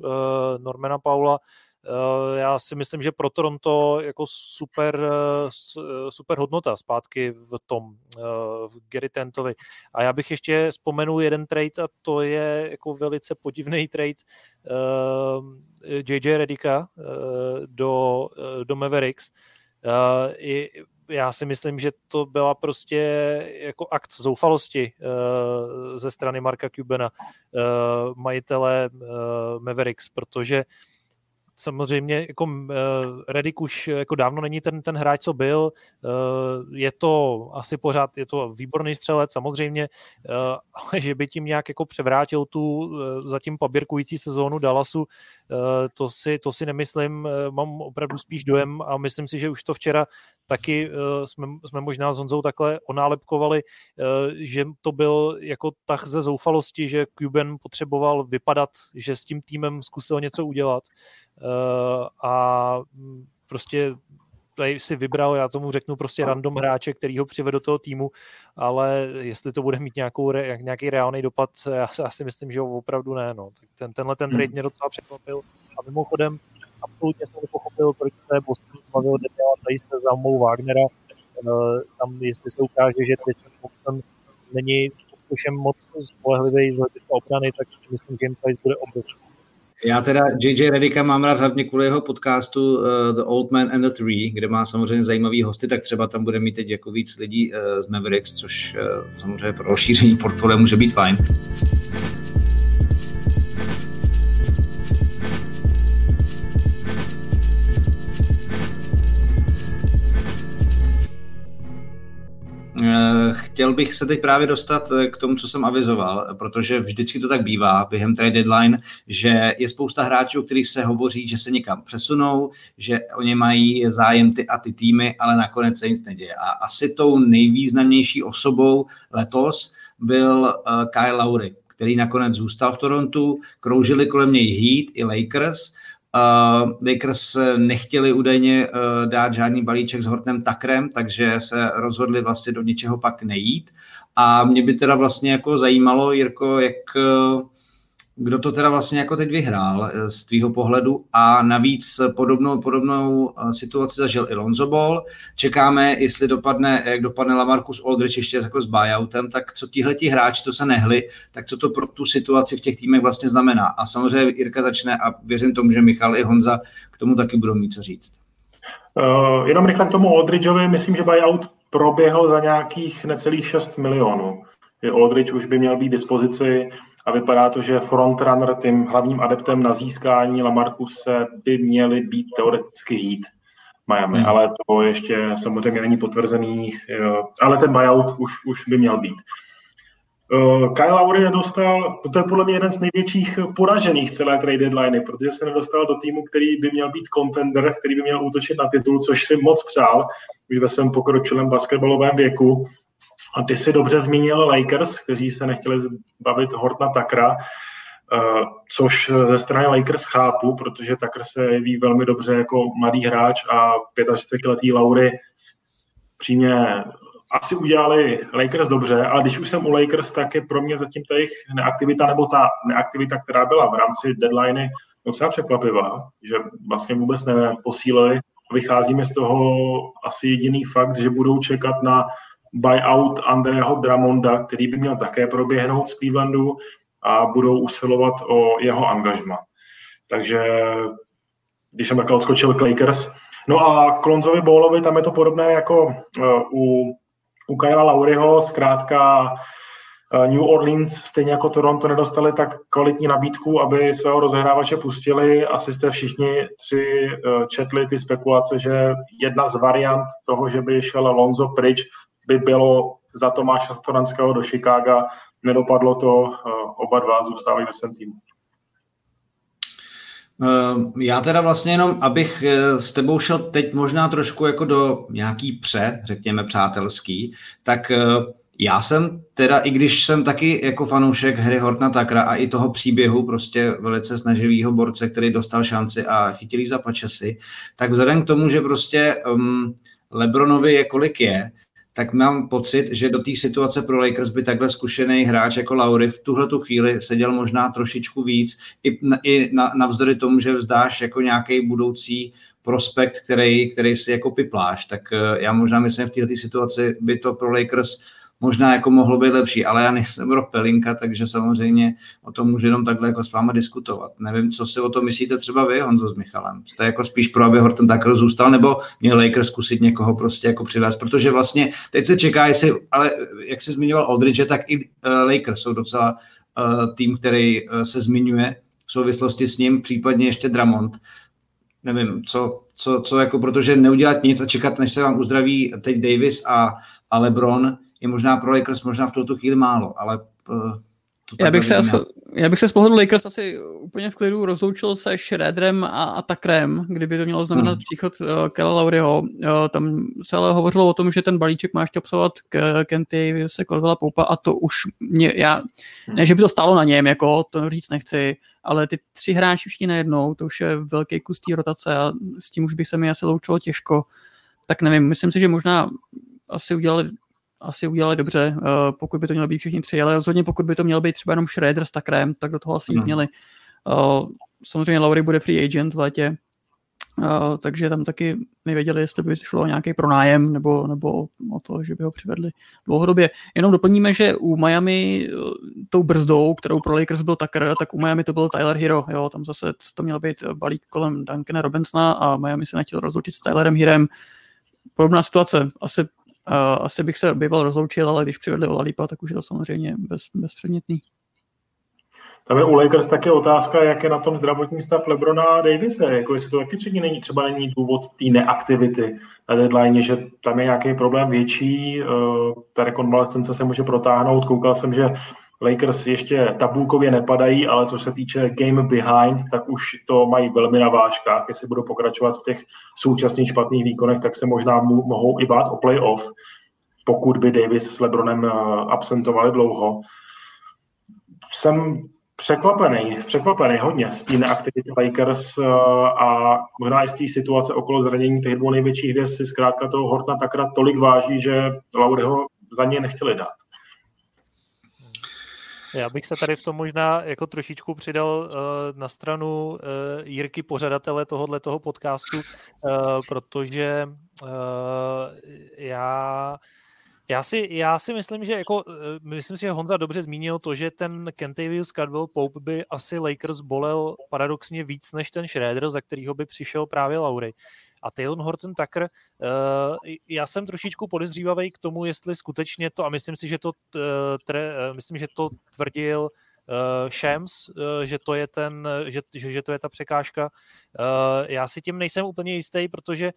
Normana Paula, Eh, já si myslím, že pro Toronto jako super, eh, eh, super hodnota zpátky v tom, v Gary Tentovi. A já bych ještě vzpomenul jeden trade a to je jako velice podivný trade JJ Redika do, do Mavericks. já si myslím, že to byla prostě jako akt zoufalosti ze strany Marka Cubana, majitele Mavericks, protože samozřejmě jako uh, Redik už jako dávno není ten, ten hráč, co byl. Uh, je to asi pořád, je to výborný střelec samozřejmě, uh, ale že by tím nějak jako převrátil tu uh, zatím paběrkující sezónu Dallasu, uh, to, si, to si nemyslím. Uh, mám opravdu spíš dojem a myslím si, že už to včera taky uh, jsme, jsme možná s Honzou takhle onálepkovali, uh, že to byl jako tah ze zoufalosti, že Cuban potřeboval vypadat, že s tím týmem zkusil něco udělat. Eh, a prostě tady si vybral, já tomu řeknu prostě random hráče, který ho přivede do toho týmu, ale jestli to bude mít nějakou, nějaký reálný dopad, já, já si myslím, že opravdu ne. No. Tak ten, tenhle ten trade hmm. mě docela překvapil a mimochodem absolutně jsem nepochopil, proč se Boston zbavil Daniela Tice za mou Wagnera. Eh, tam, jestli se ukáže, že Tristan Thompson není všem moc spolehlivý z hlediska obrany, tak myslím, že jim Tice bude obrovský já teda JJ Redika mám rád hlavně kvůli jeho podcastu uh, The Old Man and the Three, kde má samozřejmě zajímavý hosty, tak třeba tam bude mít teď jako víc lidí uh, z Mavericks, což uh, samozřejmě pro rozšíření portfolia může být fajn. Chtěl bych se teď právě dostat eh, k tomu, co jsem avizoval, protože vždycky to tak bývá během trade deadline, že je spousta hráčů, o kterých se hovoří, že se někam přesunou, že oni mají zájem ty a ty týmy, ale nakonec se nic neděje. A asi tou nejvýznamnější osobou letos byl uh, Kyle Lowry, který nakonec zůstal v Torontu. Kroužili kolem něj Heat i Lakers. Uh, Lakers nechtěli údajně uh, dát žádný balíček s Hortem Takrem, takže se rozhodli vlastně do ničeho pak nejít. A mě by teda vlastně jako zajímalo, Jirko, jak uh, kdo to teda vlastně jako teď vyhrál eh, z tvýho pohledu a navíc podobnou, podobnou eh, situaci zažil i Lonzo Ball. Čekáme, jestli dopadne, jak dopadne Lamarcus Aldridge ještě jako s buyoutem, tak co tihleti hráči, co se nehli, tak co to pro tu situaci v těch týmech vlastně znamená. A samozřejmě Jirka začne a věřím tomu, že Michal i Honza k tomu taky budou mít co říct. Uh, jenom rychle k tomu Aldridgeovi, myslím, že buyout proběhl za nějakých necelých 6 milionů. Aldridge už by měl být dispozici a vypadá to, že frontrunner, tím hlavním adeptem na získání Lamarcuse by měli být teoreticky Heat Miami, hmm. ale to ještě samozřejmě není potvrzený, ale ten buyout už, už by měl být. Uh, Kyle Lowry nedostal, to je podle mě jeden z největších poražených celé trade deadline, protože se nedostal do týmu, který by měl být contender, který by měl útočit na titul, což si moc přál už ve svém pokročilém basketbalovém věku. A ty si dobře zmínil Lakers, kteří se nechtěli bavit Hortna Takra, eh, což ze strany Lakers chápu, protože Takr se ví velmi dobře jako mladý hráč a 45-letý Laury přímě asi udělali Lakers dobře, ale když už jsem u Lakers, tak je pro mě zatím ta jejich neaktivita, nebo ta neaktivita, která byla v rámci deadliny, docela překvapivá, že vlastně vůbec neposílili. Vycházíme z toho asi jediný fakt, že budou čekat na buyout Andreho Dramonda, který by měl také proběhnout z Clevelandu a budou usilovat o jeho angažma. Takže když jsem takhle odskočil k Lakers. No a Klonzovi Bowlovi, tam je to podobné jako uh, u, u Kyla Lauriho, zkrátka uh, New Orleans, stejně jako Toronto, nedostali tak kvalitní nabídku, aby svého rozhrávače pustili. Asi jste všichni tři uh, četli ty spekulace, že jedna z variant toho, že by šel Lonzo pryč, by bylo za Tomáše Satoranského do Chicaga. Nedopadlo to, eh, oba dva zůstávají ve svém týmu. Eh, já teda vlastně jenom, abych eh, s tebou šel teď možná trošku jako do nějaký pře, řekněme přátelský, tak já jsem teda, i když jsem taky jako fanoušek hry Hortna Takra a i toho příběhu prostě velice snaživého borce, který dostal šanci a chytil za pačesy, tak vzhledem k tomu, že prostě um, Lebronovi je kolik je, tak mám pocit, že do té situace pro Lakers by takhle zkušený hráč jako Laury v tuhle tu chvíli seděl možná trošičku víc, i, i na, navzdory tomu, že vzdáš jako nějaký budoucí prospekt, který, který si jako pipláš, tak eh, já možná myslím, v této situaci by to pro Lakers možná jako mohlo být lepší, ale já nejsem rok Pelinka, takže samozřejmě o tom můžu jenom takhle jako s váma diskutovat. Nevím, co si o tom myslíte třeba vy, Honzo, s Michalem. Jste jako spíš pro, aby Horton tak zůstal, nebo měl Lakers zkusit někoho prostě jako přivést, protože vlastně teď se čeká, jestli, ale jak jsi zmiňoval Aldridge, tak i uh, Lakers jsou docela uh, tým, který uh, se zmiňuje v souvislosti s ním, případně ještě Dramont. Nevím, co, co, co jako, protože neudělat nic a čekat, než se vám uzdraví teď Davis a, a LeBron, je možná pro Lakers možná v tuto chvíli málo, ale eh, to já bych, se, já bych se z pohledu Lakers asi úplně v klidu rozloučil se Shredderem a, a Takrem, kdyby to mělo znamenat hmm. příchod uh, Kela Lauriho. Uh, tam se ale hovořilo o tom, že ten balíček má ještě obsahovat k Kenty, se Colvilla Poupa a to už mě, já, hmm. ne, že by to stálo na něm, jako to říct nechci, ale ty tři hráči všichni najednou, to už je velký kus té rotace a s tím už by se mi asi loučilo těžko. Tak nevím, myslím si, že možná asi udělali asi udělali dobře, uh, pokud by to mělo být všichni tři, ale rozhodně pokud by to mělo být třeba jenom Schroeder s Takrem, tak do toho asi no. měli. Uh, samozřejmě Laury bude free agent v létě, uh, takže tam taky nevěděli, jestli by šlo o nějaký pronájem nebo, nebo o to, že by ho přivedli dlouhodobě. Jenom doplníme, že u Miami tou brzdou, kterou pro Lakers byl Tucker, tak u Miami to byl Tyler Hero. Jo, tam zase to měl být balík kolem Duncana Robinsona a Miami se nechtěl rozloučit s Tylerem Hirem. Podobná situace. Asi Uh, asi bych se býval rozloučil, ale když přivedli Oladipa, tak už je to samozřejmě bez, bezpředmětný. Tam je u Lakers také otázka, jak je na tom zdravotní stav Lebrona a Davise. Jako jestli to taky předtím není, třeba není důvod té neaktivity na deadline, že tam je nějaký problém větší, ta rekonvalescence se může protáhnout. Koukal jsem, že Lakers ještě tabulkově nepadají, ale co se týče game behind, tak už to mají velmi na vážkách. Jestli budou pokračovat v těch současných špatných výkonech, tak se možná mohou i bát o playoff, pokud by Davis s LeBronem eh, absentovali dlouho. Jsem překvapený, překvapený hodně z té neaktivity Lakers eh, a možná i z té situace okolo zranění těch dvou největších hvězd si zkrátka toho Hortna takrát tolik váží, že Lauryho za ně nechtěli dát. Já bych se tady v tom možná jako trošičku přidal uh, na stranu uh, Jirky pořadatele tohohle toho podcastu, uh, protože uh, já já si, já si myslím, že jako, myslím si, že Honza dobře zmínil to, že ten Kentavious Caldwell Pope by asi Lakers bolel paradoxně víc než ten Schroeder, za kterýho by přišel právě Laury. A Taylor Horton Tucker, uh, já jsem trošičku podezřívavý k tomu, jestli skutečně to, a myslím si, že to, uh, tre, uh, myslím, že to tvrdil Shams, že to je ten, že, že, že to je ta překážka. Já si tím nejsem úplně jistý, protože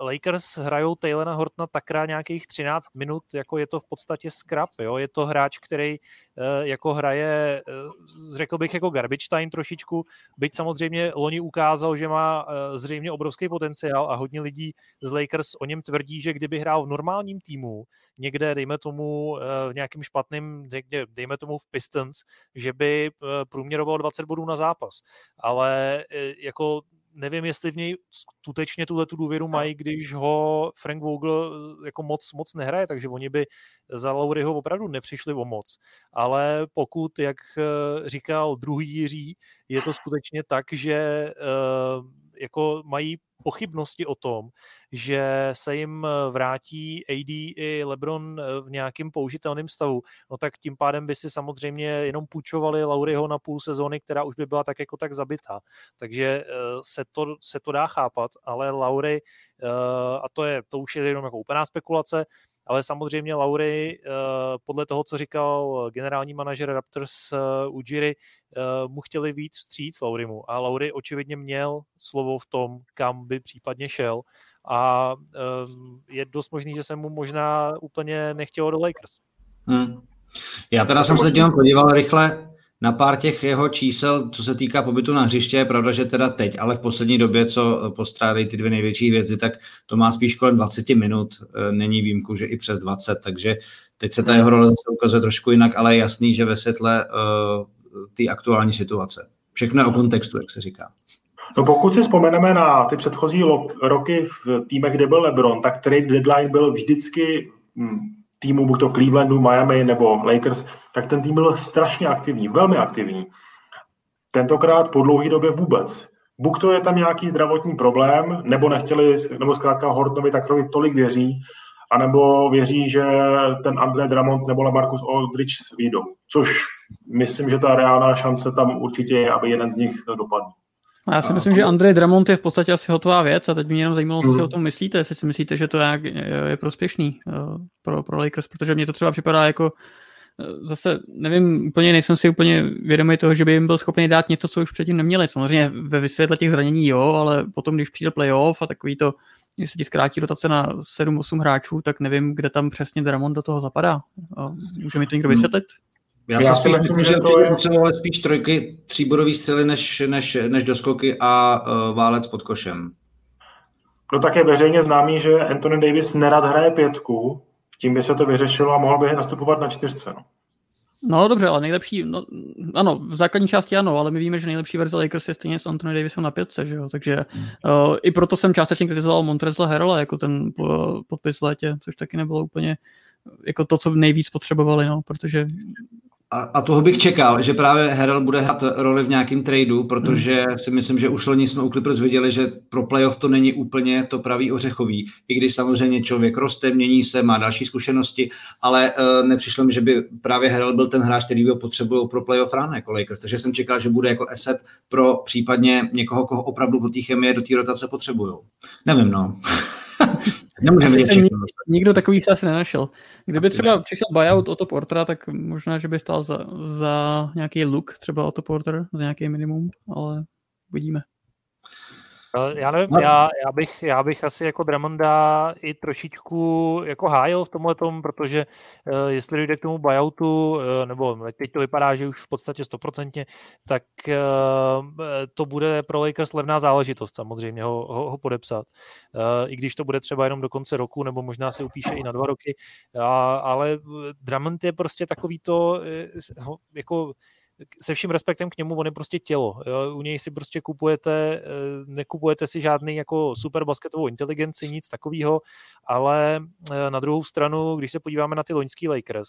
Lakers hrajou Taylora Hortna takrát nějakých 13 minut, jako je to v podstatě scrap, jo? je to hráč, který uh, jako hraje, uh, řekl bych jako garbage time trošičku, byť samozřejmě loni ukázal, že má zřejmě obrovský potenciál a hodně lidí z Lakers o něm tvrdí, že kdyby hrál v normálním týmu, někde, dejme tomu, v nějakým špatným, dejme tomu v Pistons, že by průměroval 20 bodů na zápas. Ale jako nevím, jestli v něj skutečně tuhle tu důvěru mají, když ho Frank Vogel eh, jako moc, moc nehraje, takže oni by za Lauryho opravdu nepřišli o moc. Ale pokud, jak eh, říkal druhý Jiří, je to skutečně tak, že eh, jako mají pochybnosti o tom, že se jim eh, vrátí AD i LeBron eh, v nějakém použitelném stavu, no tak tím pádem by si samozřejmě jenom půjčovali Lauriho na půl sezóny, která už by byla tak jako tak zabitá. Takže eh, se to, se to dá chápat, ale Laury, a to, je, to už je jenom jako úplná spekulace, ale samozřejmě Laury, eh, podle toho, co říkal generální manažer Raptors eh, Ujiri, eh, mu chtěli víc vstříc Laurimu a Laury očividně měl slovo v tom, kam by případně šel a je dost možný, že se mu možná úplně nechtělo do Lakers. Hmm. Já teda jsem se tím podíval rychle, na pár těch jeho čísel, co se týká pobytu na hřiště, je pravda, že teda teď, ale v poslední době, co postrádají ty dvě největší hvězdy, tak to má spíš kolem 20 minut, e, není výjimku, že i přes 20, takže teď se ta jeho role ukazuje trošku jinak, ale je jasný, že ve světle uh, té aktuální situace. Všechno je o kontextu, jak se říká. No pokud si vzpomeneme na ty předchozí roky v týmech, kde byl LeBron, tak trade deadline byl vždycky týmu, buď to Clevelandu, Miami nebo Lakers, tak ten tým byl strašně aktivní, velmi aktivní. Tentokrát po dlouhé době vůbec. Buď to je tam nějaký zdravotní problém, nebo nechtěli, nebo zkrátka Hortonovi takový tolik věří, anebo věří, že ten André Dramont nebo Lamarcus Aldridge vyjdou. Což myslím, že ta reálná šance tam určitě je, aby jeden z nich dopadl. Já si myslím, že Andrej Dramont je v podstatě asi hotová věc a teď mě jenom zajímalo, co si o tom myslíte, jestli si myslíte, že to je, je prospěšný eh, pro, pro Lakers, protože mně to třeba připadá jako eh, zase nevím, úplně nejsem si úplně vědomý toho, že by jim byl schopný dát něco, co už předtím neměli. Samozřejmě ve vysvětle těch zranění jo, ale potom, když přijde playoff a takový to, když se ti zkrátí rotace na 7-8 hráčů, tak nevím, kde tam přesně Dramont do toho zapadá. Může mi to někdo vysvětlit? Já, Já si myslím, že to je... potřebovali spíš trojky, tříbodový střely než, než, než doskoky a uh, válec pod košem. No tak je veřejně známý, že Anthony Davis nerad hraje pětku, tím by se to vyřešilo a mohl by nastupovat na čtyřce. No. No dobře, ale nejlepší, no, ano, v základní části ano, ale my víme, že nejlepší verze Lakers je stejně s Anthony Davisem na pětce, že jo, takže uh, i proto jsem částečně kritizoval Montrezla Herla jako ten podpis v létě, což taky nebylo úplně jako to, co nejvíc potřebovali, no, protože a, a toho bych čekal, že právě Herel bude hrát roli v nějakém tradu, protože si myslím, že už loni jsme u Clippers viděli, že pro playoff to není úplně to pravý ořechový, i když samozřejmě člověk roste, mění se, má další zkušenosti, ale uh, nepřišlo mi, že by právě Herel byl ten hráč, který by ho potřeboval pro playoff ráno jako Lakers, takže jsem čekal, že bude jako asset pro případně někoho, koho opravdu po té chemie do té rotace potřebují. Nevím, no. Nemůžeme asi nikdo, nikdo takový se asi nenašel. Kdyby třeba přišel buyout Otto Portera, tak možná, že by stál za, za nějaký look, třeba Otto Porter, za nějaký minimum, ale uvidíme. Eh, já nevím, no. já, já, bych, já bych asi jako Drummonda i trošičku jako hájil v tomhle tom, protože uh, jestli dojde k tomu buyoutu, uh, nebo teď to vypadá, že už v podstatě stoprocentně, tak uh, to bude pro Lakers levná záležitost samozřejmě ho, ho, ho podepsat. Uh, I když to bude třeba jenom do konce roku, nebo možná se upíše i na dva roky, uh, ale Drummond je prostě takový to, uh, jako se vším respektem k němu, on je prostě tělo. Jo? U něj si prostě kupujete, eh, nekupujete si žádný jako super basketovou inteligenci, nic takového, ale eh, na druhou stranu, když se podíváme na ty loňský Lakers,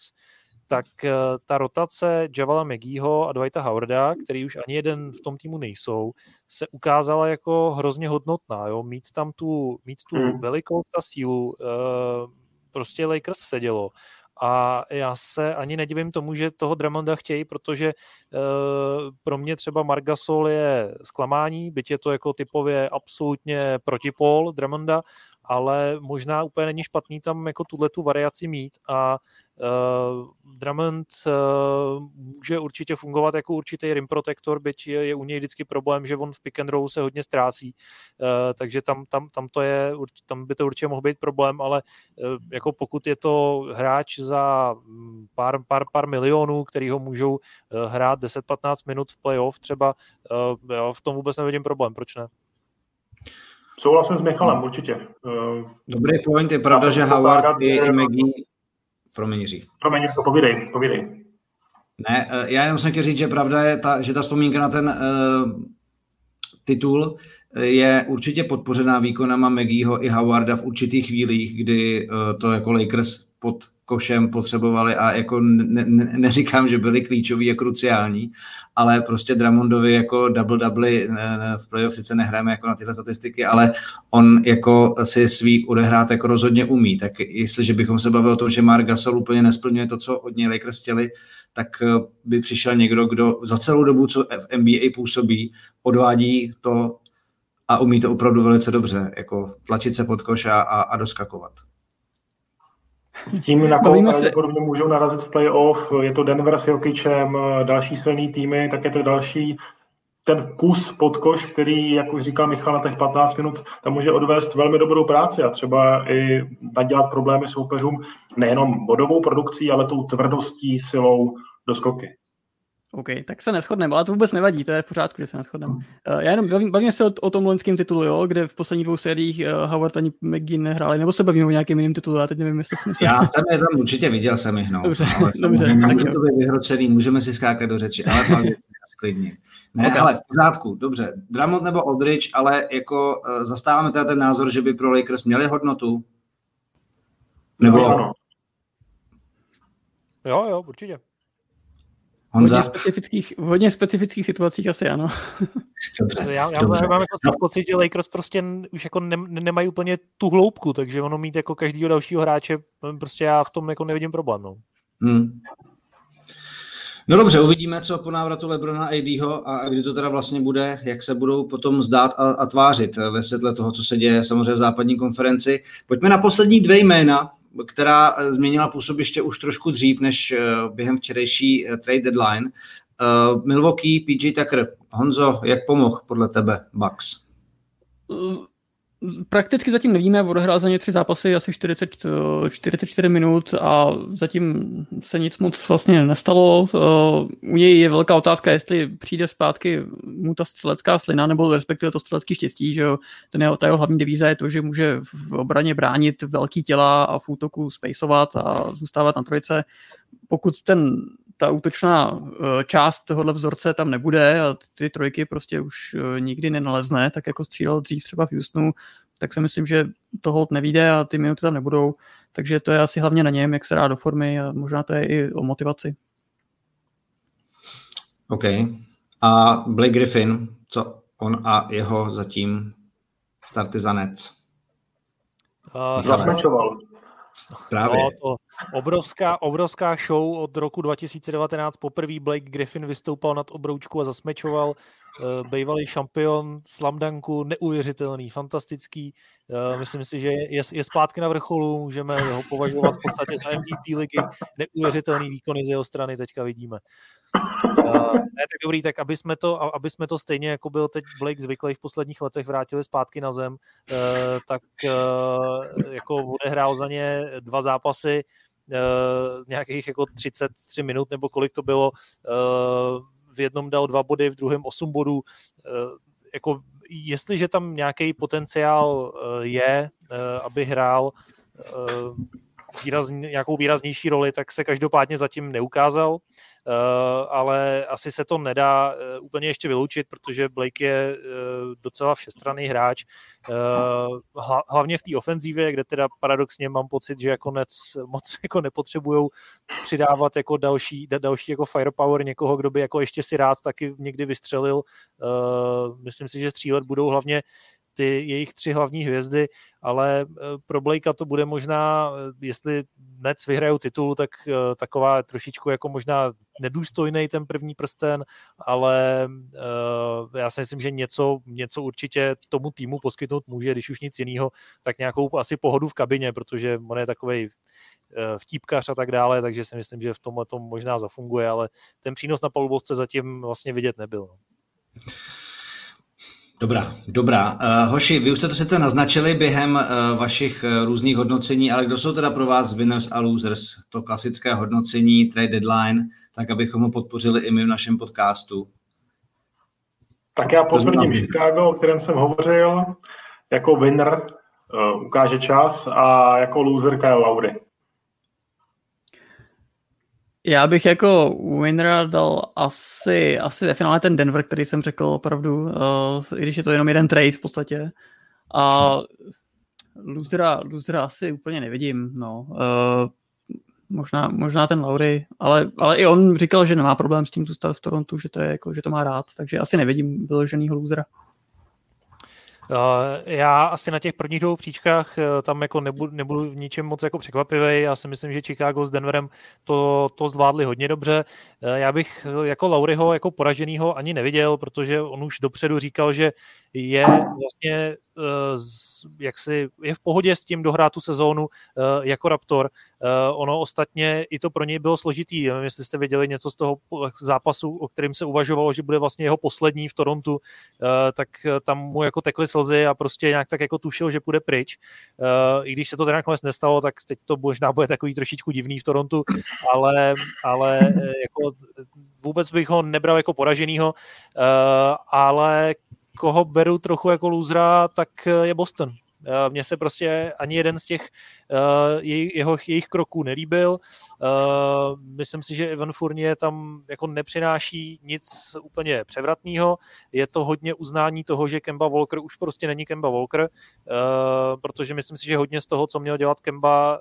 tak eh, ta rotace Javala McGeeho a Dwighta Howarda, který už ani jeden v tom týmu nejsou, se ukázala jako hrozně hodnotná. Jo? Mít tam tu, mít tu hmm. velikost a sílu, prostě Lakers sedělo a já se ani nedivím tomu, že toho Dramonda chtějí, protože uh, pro mě třeba Margasol je zklamání, byť je to jako typově absolutně protipol Dramonda, ale možná úplně není špatný tam jako tuhle tu variaci mít a Uh, Drummond uh, může určitě fungovat jako určitý rim protector, byť je, je u něj vždycky problém, že on v pick and roll se hodně ztrácí, uh, takže tam, tam, tam, to je, tam by to určitě mohl být problém, ale uh, jako pokud je to hráč za mm, pár, pár, pár milionů, který ho můžou uh, hrát 10-15 minut v playoff třeba, uh, jo, v tom vůbec nevidím problém, proč ne? Souhlasím s Michalem, určitě. Dobrý point, je pravda, že Howard i Maggie Promiň, Jiří. Promiň, to povídej, povídej. Ne, eh, já jenom jsem chtěl říct, že pravda je, ta, že ta vzpomínka na ten uh, titul eh, je určitě podpořená výkonama Megího i Howarda v určitých chvílích, kdy uh, to jako Lakers pod košem potřebovali a jako ne, ne, neříkám, že byli klíčoví a kruciální, ale prostě Dramondovi jako double-double v playoff sice nehrajeme jako na tyhle statistiky, ale on jako si svý odehrát jako rozhodně umí. Tak jestliže bychom se bavili o tom, že Mark Gasol úplně nesplňuje to, co od něj Lakers chtěli, tak eh, by přišel někdo, kdo za celou dobu, co v NBA působí, odvádí to a umí to opravdu velice dobře, jako tlačit se pod koš a, a doskakovat. S tím, na koho se... můžou narazit v playoff, je to Denver s Jokicem, další silný týmy, tak je to další ten kus pod koš, který, jak už říkal Michal, na těch 15 minut tam může odvést velmi dobrou práci a třeba i nadělat problémy soupeřům nejenom bodovou produkcí, ale tou tvrdostí, silou do skoky. OK, tak se neschodneme, ale to vůbec nevadí, to je v pořádku, že se neschodneme. Uh, já jenom bavím, bavím se o, o tom loňském titulu, jo, kde v posledních dvou sériích uh, Howard ani McGinn nehráli, nebo se bavíme o nějakém jiném titulu, já teď nevím, jestli jsme se... Já jsem je tam určitě viděl, jsem jich, no. Dobře, ale dobře. To být vyhrocený, můžeme si skákat do řeči, ale pak klidně. Ne, okay. ale v pořádku, dobře. Dramot nebo Aldrich, ale jako uh, zastáváme teda ten názor, že by pro Lakers měli hodnotu? Nebo... Jo, jo určitě. Honza? Hodně specifických, v hodně specifických situacích asi ano. Dobře, já, já dobře. mám jako no. pocit, že Lakers prostě už jako ne, nemají úplně tu hloubku, takže ono mít jako každého dalšího hráče, prostě já v tom jako nevidím problém. No. Hmm. No dobře, uvidíme, co po návratu Lebrona ADho a kdy to teda vlastně bude, jak se budou potom zdát a, a tvářit ve světle toho, co se děje samozřejmě v západní konferenci. Pojďme na poslední dvě jména, která eh, změnila působiště už trošku dřív než eh, během včerejší eh, trade deadline. Milwaukee, PJ Tucker. Honzo, jak pomohl podle tebe Bucks? Prakticky zatím nevíme, odehrál za ně tři zápasy, asi 40, 44 minut a zatím se nic moc vlastně nestalo. U něj je velká otázka, jestli přijde zpátky mu ta střelecká slina, nebo respektive to střelecký štěstí, že. Ten jeho, ta jeho hlavní devíza je to, že může v obraně bránit velký těla a v útoku spacovat a zůstávat na trojice. Pokud ten ta útočná eh, část tohohle vzorce tam nebude a ty trojky prostě už eh, nikdy nenalezne, tak jako střílel dřív třeba v Houstonu, tak si myslím, že to hold nevíde a ty minuty tam nebudou. Takže to je asi hlavně na něm, jak se dá do formy a možná to je i o motivaci. OK. A Blake Griffin, co on a jeho zatím starty za Nets? Uh, Zasmečoval. Právě. No, to, obrovská, obrovská show od roku 2019. Poprvé Blake Griffin vystoupal nad obroučku a zasmečoval. Uh, bývalý šampion slamdanku, neuvěřitelný, fantastický. Uh, myslím si, že je, je zpátky na vrcholu, můžeme ho považovat v podstatě za MVP ligy. Neuvěřitelný výkony z jeho strany teďka vidíme. Uh, ne, tak dobrý, tak aby jsme, to, aby jsme to stejně, jako byl teď Blake zvyklý v posledních letech, vrátili zpátky na zem, uh, tak uh, jako odehrál za ně dva zápasy, nějakých jako 33 minut, nebo kolik to bylo, uh, v jednom dal dva body, v druhém osm bodů, uh, jako jestliže tam nějaký potenciál je, aby hrál výrazný, nějakou výraznější roli, tak se každopádně zatím neukázal, eh, ale asi se to nedá eh, úplně ještě vyloučit, protože Blake je eh, docela všestranný hráč, hlavně v té ofenzívě, kde teda paradoxně mám pocit, že jako nec moc jako nepotřebují přidávat jako další, další jako firepower někoho, kdo by jako ještě si rád taky někdy vystřelil. Myslím si, že střílet budou hlavně ty jejich tři hlavní hvězdy, ale eh, pro Blakea to bude možná, eh, jestli Nets vyhrajou titul, tak eh, taková trošičku jako možná nedůstojný ten první prsten, ale já si myslím, že něco, něco určitě tomu týmu poskytnout může, když už nic jiného, tak nějakou asi pohodu v kabině, protože on je takový vtípkař a tak dále, takže si myslím, že v tomhle tom možná zafunguje, ale ten přínos na palubovce zatím vlastně vidět nebyl. No. Dobrá, dobrá. Uh, hoši, vy už jste to sice naznačili během uh, vašich uh, různých hodnocení, ale kdo jsou teda pro vás winners a losers? To klasické hodnocení, trade deadline, tak abychom ho podpořili i my v našem podcastu. Tak já potvrdím Chicago, o kterém jsem hovořil. Jako winner uh, ukáže čas a jako loser Kyle Lowry. Já bych jako winner dal asi, asi ve finále ten Denver, který jsem řekl opravdu, uh, i když je to jenom jeden trade v podstatě. A losera, losera asi úplně nevidím, no. Uh, možná, možná ten Laury, ale, ale i on říkal, že nemá problém s tím zůstat v Torontu, že to, je jako, že to má rád, takže asi nevidím vyloženýho losera. Eh, já asi na těch prvních dvou příčkách eh, tam jako nebudu, nebudu v ničem moc jako překvapivý. Já si myslím, že Chicago s Denverem to, to zvládli hodně dobře. Eh, já bych jako Lauryho jako poraženýho ani neviděl, protože on už dopředu říkal, že je vlastně Eh, jak si je v pohodě s tím dohrát tu sezónu eh, jako Raptor. Eh, ono ostatně i to pro něj bylo složitý. Nevím, jestli jste věděli něco z toho zápasu, o kterým se uvažovalo, že bude vlastně jeho poslední v Torontu, tak tam mu jako tekly slzy a prostě nějak tak jako tušil, že půjde pryč. I když se to teda nakonec nestalo, tak teď to možná bude takový trošičku divný v Torontu, ale, ale jako vůbec bych ho nebral jako poraženýho, ale koho beru trochu jako lůzra, tak je Boston. Eh, mně se prostě ani jeden z těch uh, jeho, jejich kroků nelíbil. Uh, myslím si, že Evan Fournier tam jako nepřináší nic úplně převratného. Je to hodně uznání toho, že Kemba Walker už prostě není Kemba Walker, uh, protože myslím si, že hodně z toho, co měl dělat Kemba,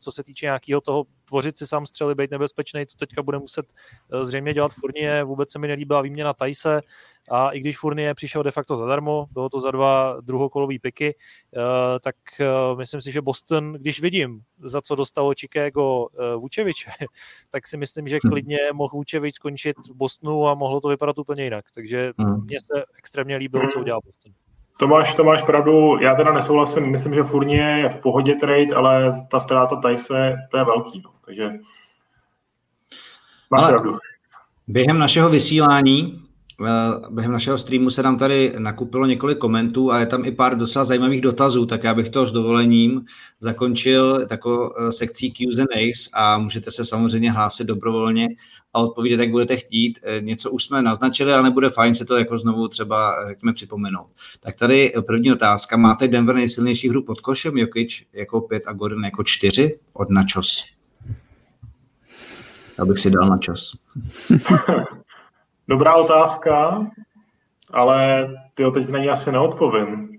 co se týče nějakého toho tvořit si sám střely, být nebezpečný, to teďka bude muset zřejmě dělat Fournier. Vůbec se mi nelíbila výměna Tajse a i když Fournier přišel de facto zadarmo, bylo to za dva druhokolový piky, tak myslím si, že Boston Boston, když vidím, za co dostalo Chicago uh, Vučeviče, tak si myslím, že hm. klidně mohl Vučevič skončit v Bostonu a mohlo to vypadat úplně jinak. Takže hmm. mně se extrémně líbilo, co udělal Boston. To máš, to máš pravdu, já teda nesouhlasím, myslím, že Fournier je v pohodě trade, ale ta ztráta Tajse, to je velký, no. takže máš ale pravdu. Během našeho vysílání Eh, během našeho streamu se nám tady nakupilo několik komentů a je tam i pár docela zajímavých dotazů, tak já bych to s dovolením zakončil takovou eh, sekcí Qs and Ace a můžete se samozřejmě hlásit dobrovolně a odpovídat, jak budete chtít. Eh, něco už jsme naznačili, ale nebude fajn se to jako znovu třeba, řekněme, připomenout. Tak tady první otázka. Máte Denver nejsilnější hru pod košem, Jokic jako pět a Gordon jako čtyři od načos? Abych si dal načos. Dobrá otázka, ale ty teď na ní asi neodpovím.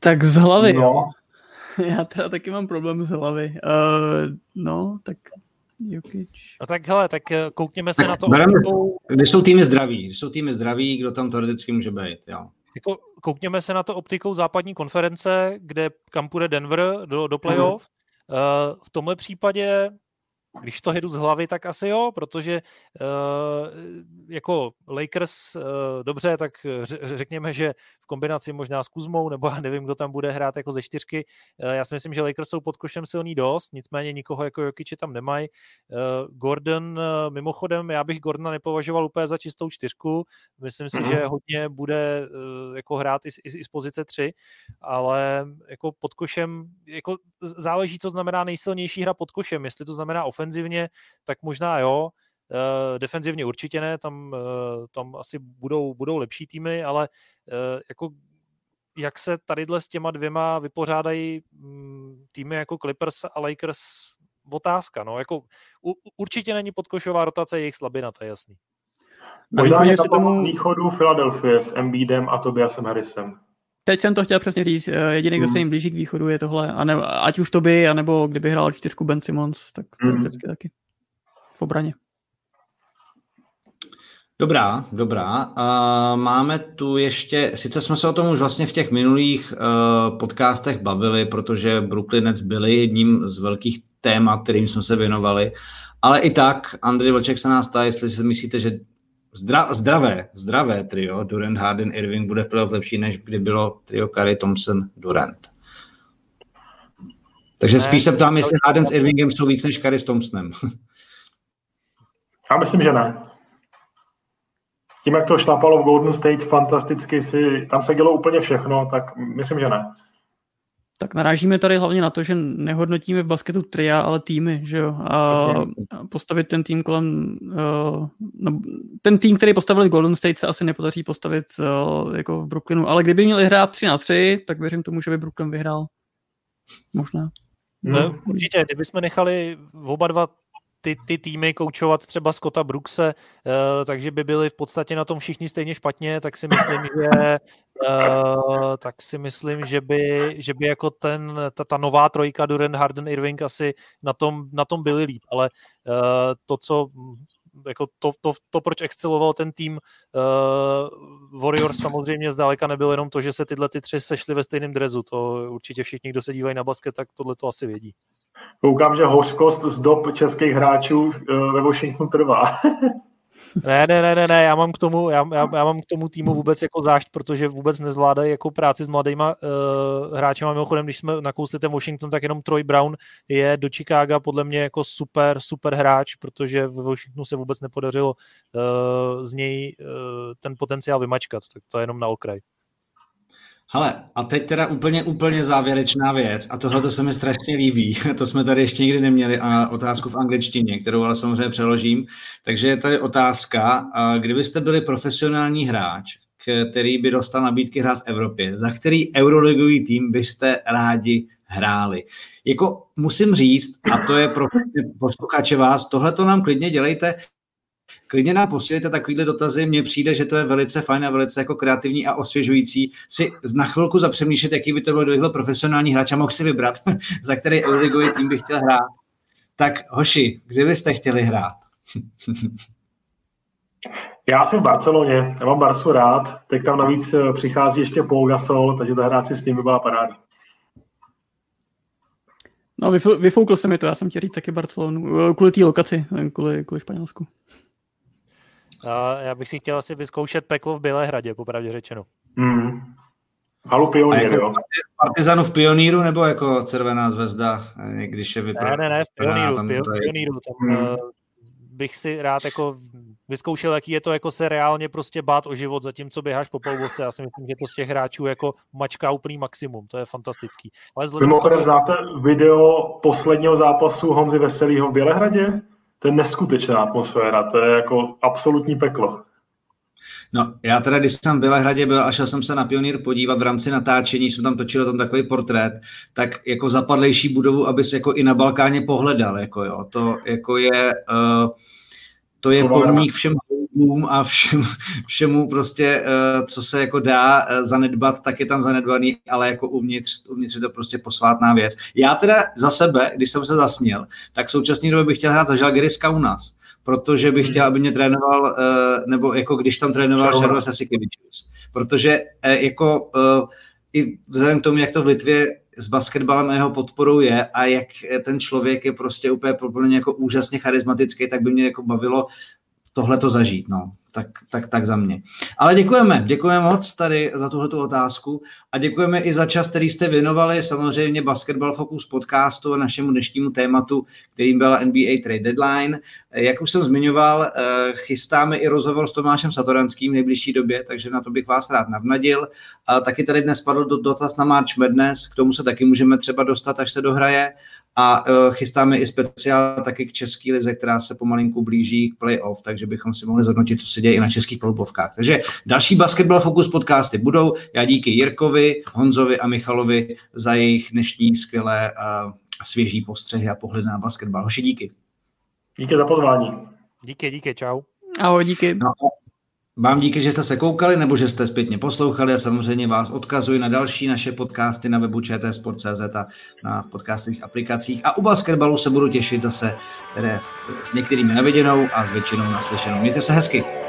Tak z hlavy, no. Já teda taky mám problém z hlavy. Uh, no, tak Jokic. No tak hele, tak eh, koukněme se tak na to. Bereme, Kde jsou týmy zdraví? Kde jsou týmy zdraví, kdo tam teoreticky může být, jo. Jako, koukněme se na to optikou západní konference, kde kam půjde Denver do, do playoff. v tomhle případě když to jedu z hlavy, tak asi jo, protože uh, jako Lakers, uh, dobře, tak řekněme, že v kombinaci možná s Kuzmou, nebo já nevím, kdo tam bude hrát jako ze čtyřky, uh, já si myslím, že Lakers jsou pod košem silný dost, nicméně nikoho jako Jokiče tam nemají. Uh, Gordon, uh, mimochodem, já bych Gordona nepovažoval úplně za čistou čtyřku, myslím si, mm-hmm. že hodně bude uh, jako hrát i, i, i z pozice 3, ale jako pod košem, jako záleží, co znamená nejsilnější hra pod košem, jestli to znamená ofenzivní ofenzivně, tak možná jo, Uh, defenzivně určitě ne, tam, uh, tam asi budou, budou lepší týmy, ale uh, jako jak se tadyhle s těma dvěma vypořádají um, týmy jako Clippers a Lakers, otázka. No, jako, u, určitě není podkošová rotace jejich slabina, to je jasný. Možná je tomu východu Philadelphia s Embiidem a Tobiasem Harrisem. Teď jsem to chtěl přesně říct, jediný, kdo se hmm. jim blíží k východu je tohle, a ne, ať už to by, anebo kdyby hrál čtyřku Ben Simmons, tak mm. vždycky taky v obraně. Dobrá, dobrá. Uh, máme tu ještě, sice jsme se o tom už vlastně v těch minulých uh, podcastech bavili, protože Brooklyn Nets byli jedním z velkých témat, kterým jsme se věnovali, ale i tak, Andrej Vlček se nás ptá, jestli si myslíte, že zdra, zdravé, zdravé trio Durant, Harden, Irving bude v playoff lepší, než kdy bylo trio Curry, Thompson, Durant. Takže spíš se ptám, jestli Harden s Irvingem jsou víc než Curry s Thompsonem. Já myslím, že ne. Tím, jak to šlapalo v Golden State fantasticky, si, tam se dělo úplně všechno, tak myslím, že ne. Tak narážíme tady hlavně na to, že nehodnotíme v basketu tria, ale týmy, že jo. A postavit ten tým kolem... Uh, no, ten tým, který postavili Golden State, se asi nepodaří postavit uh, jako v Brooklynu, ale kdyby měli hrát 3 na 3, tak věřím tomu, že by Brooklyn vyhrál. Možná. No, určitě, kdybychom nechali oba dva ty, ty týmy koučovat třeba Scotta Brookse, uh, takže by byli v podstatě na tom všichni stejně špatně, tak si myslím, že uh, tak si myslím, že by, že by jako ten, ta, ta nová trojka Duran, Harden, Irving asi na tom, na tom byli líp, ale uh, to, co jako to, to, to, proč exceloval ten tým uh, Warriors samozřejmě zdaleka nebylo jenom to, že se tyhle ty tři sešly ve stejném drezu. To určitě všichni, kdo se dívají na basket, tak tohle to asi vědí. Koukám, že hořkost z dob českých hráčů eh, ve Washingtonu trvá. Ne, ne, ne, ne, ne, já mám k tomu, já, já, já mám k tomu týmu vůbec jako zášť, protože vůbec nezvládají jako práci s mladýma uh, hráči. Mimochodem, když jsme nakousli ten Washington, tak jenom Troy Brown je do Chicaga podle mě jako super, super hráč, protože ve Washingtonu se vůbec nepodařilo uh, z něj uh, ten potenciál vymačkat, tak to je jenom na okraj. Hele, a teď teda úplně, úplně závěrečná věc, a tohle to se mi strašně líbí, to jsme tady ještě nikdy neměli, a otázku v angličtině, kterou ale samozřejmě přeložím. Takže je tady otázka, kdybyste byli profesionální hráč, který by dostal nabídky hrát v Evropě, za který euroligový tým byste rádi hráli. Jako musím říct, a to je pro posluchače vás, tohle to nám klidně dělejte Klidně nám posílejte takovýhle dotazy, mně přijde, že to je velice fajn a velice jako kreativní a osvěžující si na chvilku zapřemýšlet, jaký by to bylo, kdybych byl profesionální hráč a mohl si vybrat, za který Euroligový tým bych chtěl hrát. Tak hoši, kde byste chtěli hrát? Já jsem v Barceloně, já mám Barsu rád, teď tam navíc eh, přichází ještě Paul Gasol, takže zahrát si s ním by byla paráda. No, vyfoukl se mi to, já jsem chtěl říct taky Barcelonu, eh, kvůli té lokaci, eh, kvůli, kvůli Španělsku. A já bych si chtěl asi vyzkoušet peklo v Bělehradě, popravdě řečeno. Mm. Halu pionýr, jako jo. Partizanu v pioníru nebo jako červená zvezda, když je vypr... Ne, ne, ne, v pioníru, tam, v pioníru. Tam mm. bych si rád jako vyzkoušel, jaký je to jako se reálně prostě bát o život, zatímco běháš po polvovce. Já si myslím, že to z těch hráčů jako mačká úplný maximum. To je fantastický. Ale Mimochodem to... znáte video posledního zápasu Honzy Veselýho v Bělehradě? To je neskutečná atmosféra, to je jako absolutní peklo. No, já teda, když jsem v Bělehradě byl a šel jsem se na Pionýr podívat v rámci natáčení, jsme tam točili tam takový portrét, tak jako zapadlejší budovu, abys jako i na Balkáně pohledal, jako jo, to jako je, uh, to je pomník všem houbům a všem, všemu prostě, uh, co se jako dá uh, zanedbat, tak je tam zanedbaný, ale jako uvnitř, uvnitř je to prostě posvátná věc. Já teda za sebe, když jsem se zasnil, tak v současné době bych chtěl hrát za Žalgiris Kaunas protože bych chtěl, aby mě trénoval, nebo jako když tam trénoval Šarvas Jasikevičius. Protože jako i vzhledem k tomu, jak to v Litvě s basketbalem a jeho podporou je a jak ten člověk je prostě úplně úplně jako úžasně charismatický, tak by mě jako bavilo tohle to zažít. No tak, tak, tak za mě. Ale děkujeme, děkujeme moc tady za tuhletu otázku a děkujeme i za čas, který jste věnovali samozřejmě Basketball Focus podcastu a našemu dnešnímu tématu, kterým byla NBA Trade Deadline. Jak už jsem zmiňoval, eh, chystáme i rozhovor s Tomášem Satoranským v nejbližší době, takže na to bych vás rád navnadil. A taky tady dnes padl dotaz na March Madness, k tomu se taky můžeme třeba dostat, až se dohraje a uh, chystáme i speciál taky k české lize, která se pomalinku blíží k playoff, takže bychom si mohli zhodnotit, co se děje i na českých klubovkách. Takže další Basketball Focus podcasty budou. Já díky Jirkovi, Honzovi a Michalovi za jejich dnešní skvělé a svěží postřehy a pohled na basketbal. Hoši, díky. Díky za pozvání. Díky, díky, čau. Ahoj, díky. No, vám díky, že jste se koukali nebo že jste zpětně poslouchali a samozřejmě vás odkazuji na další naše podcasty na webu čtsport.cz a na podcastových aplikacích. A u basketbalu se budu těšit zase které s některými naviděnou a s většinou naslyšenou. Mějte se hezky.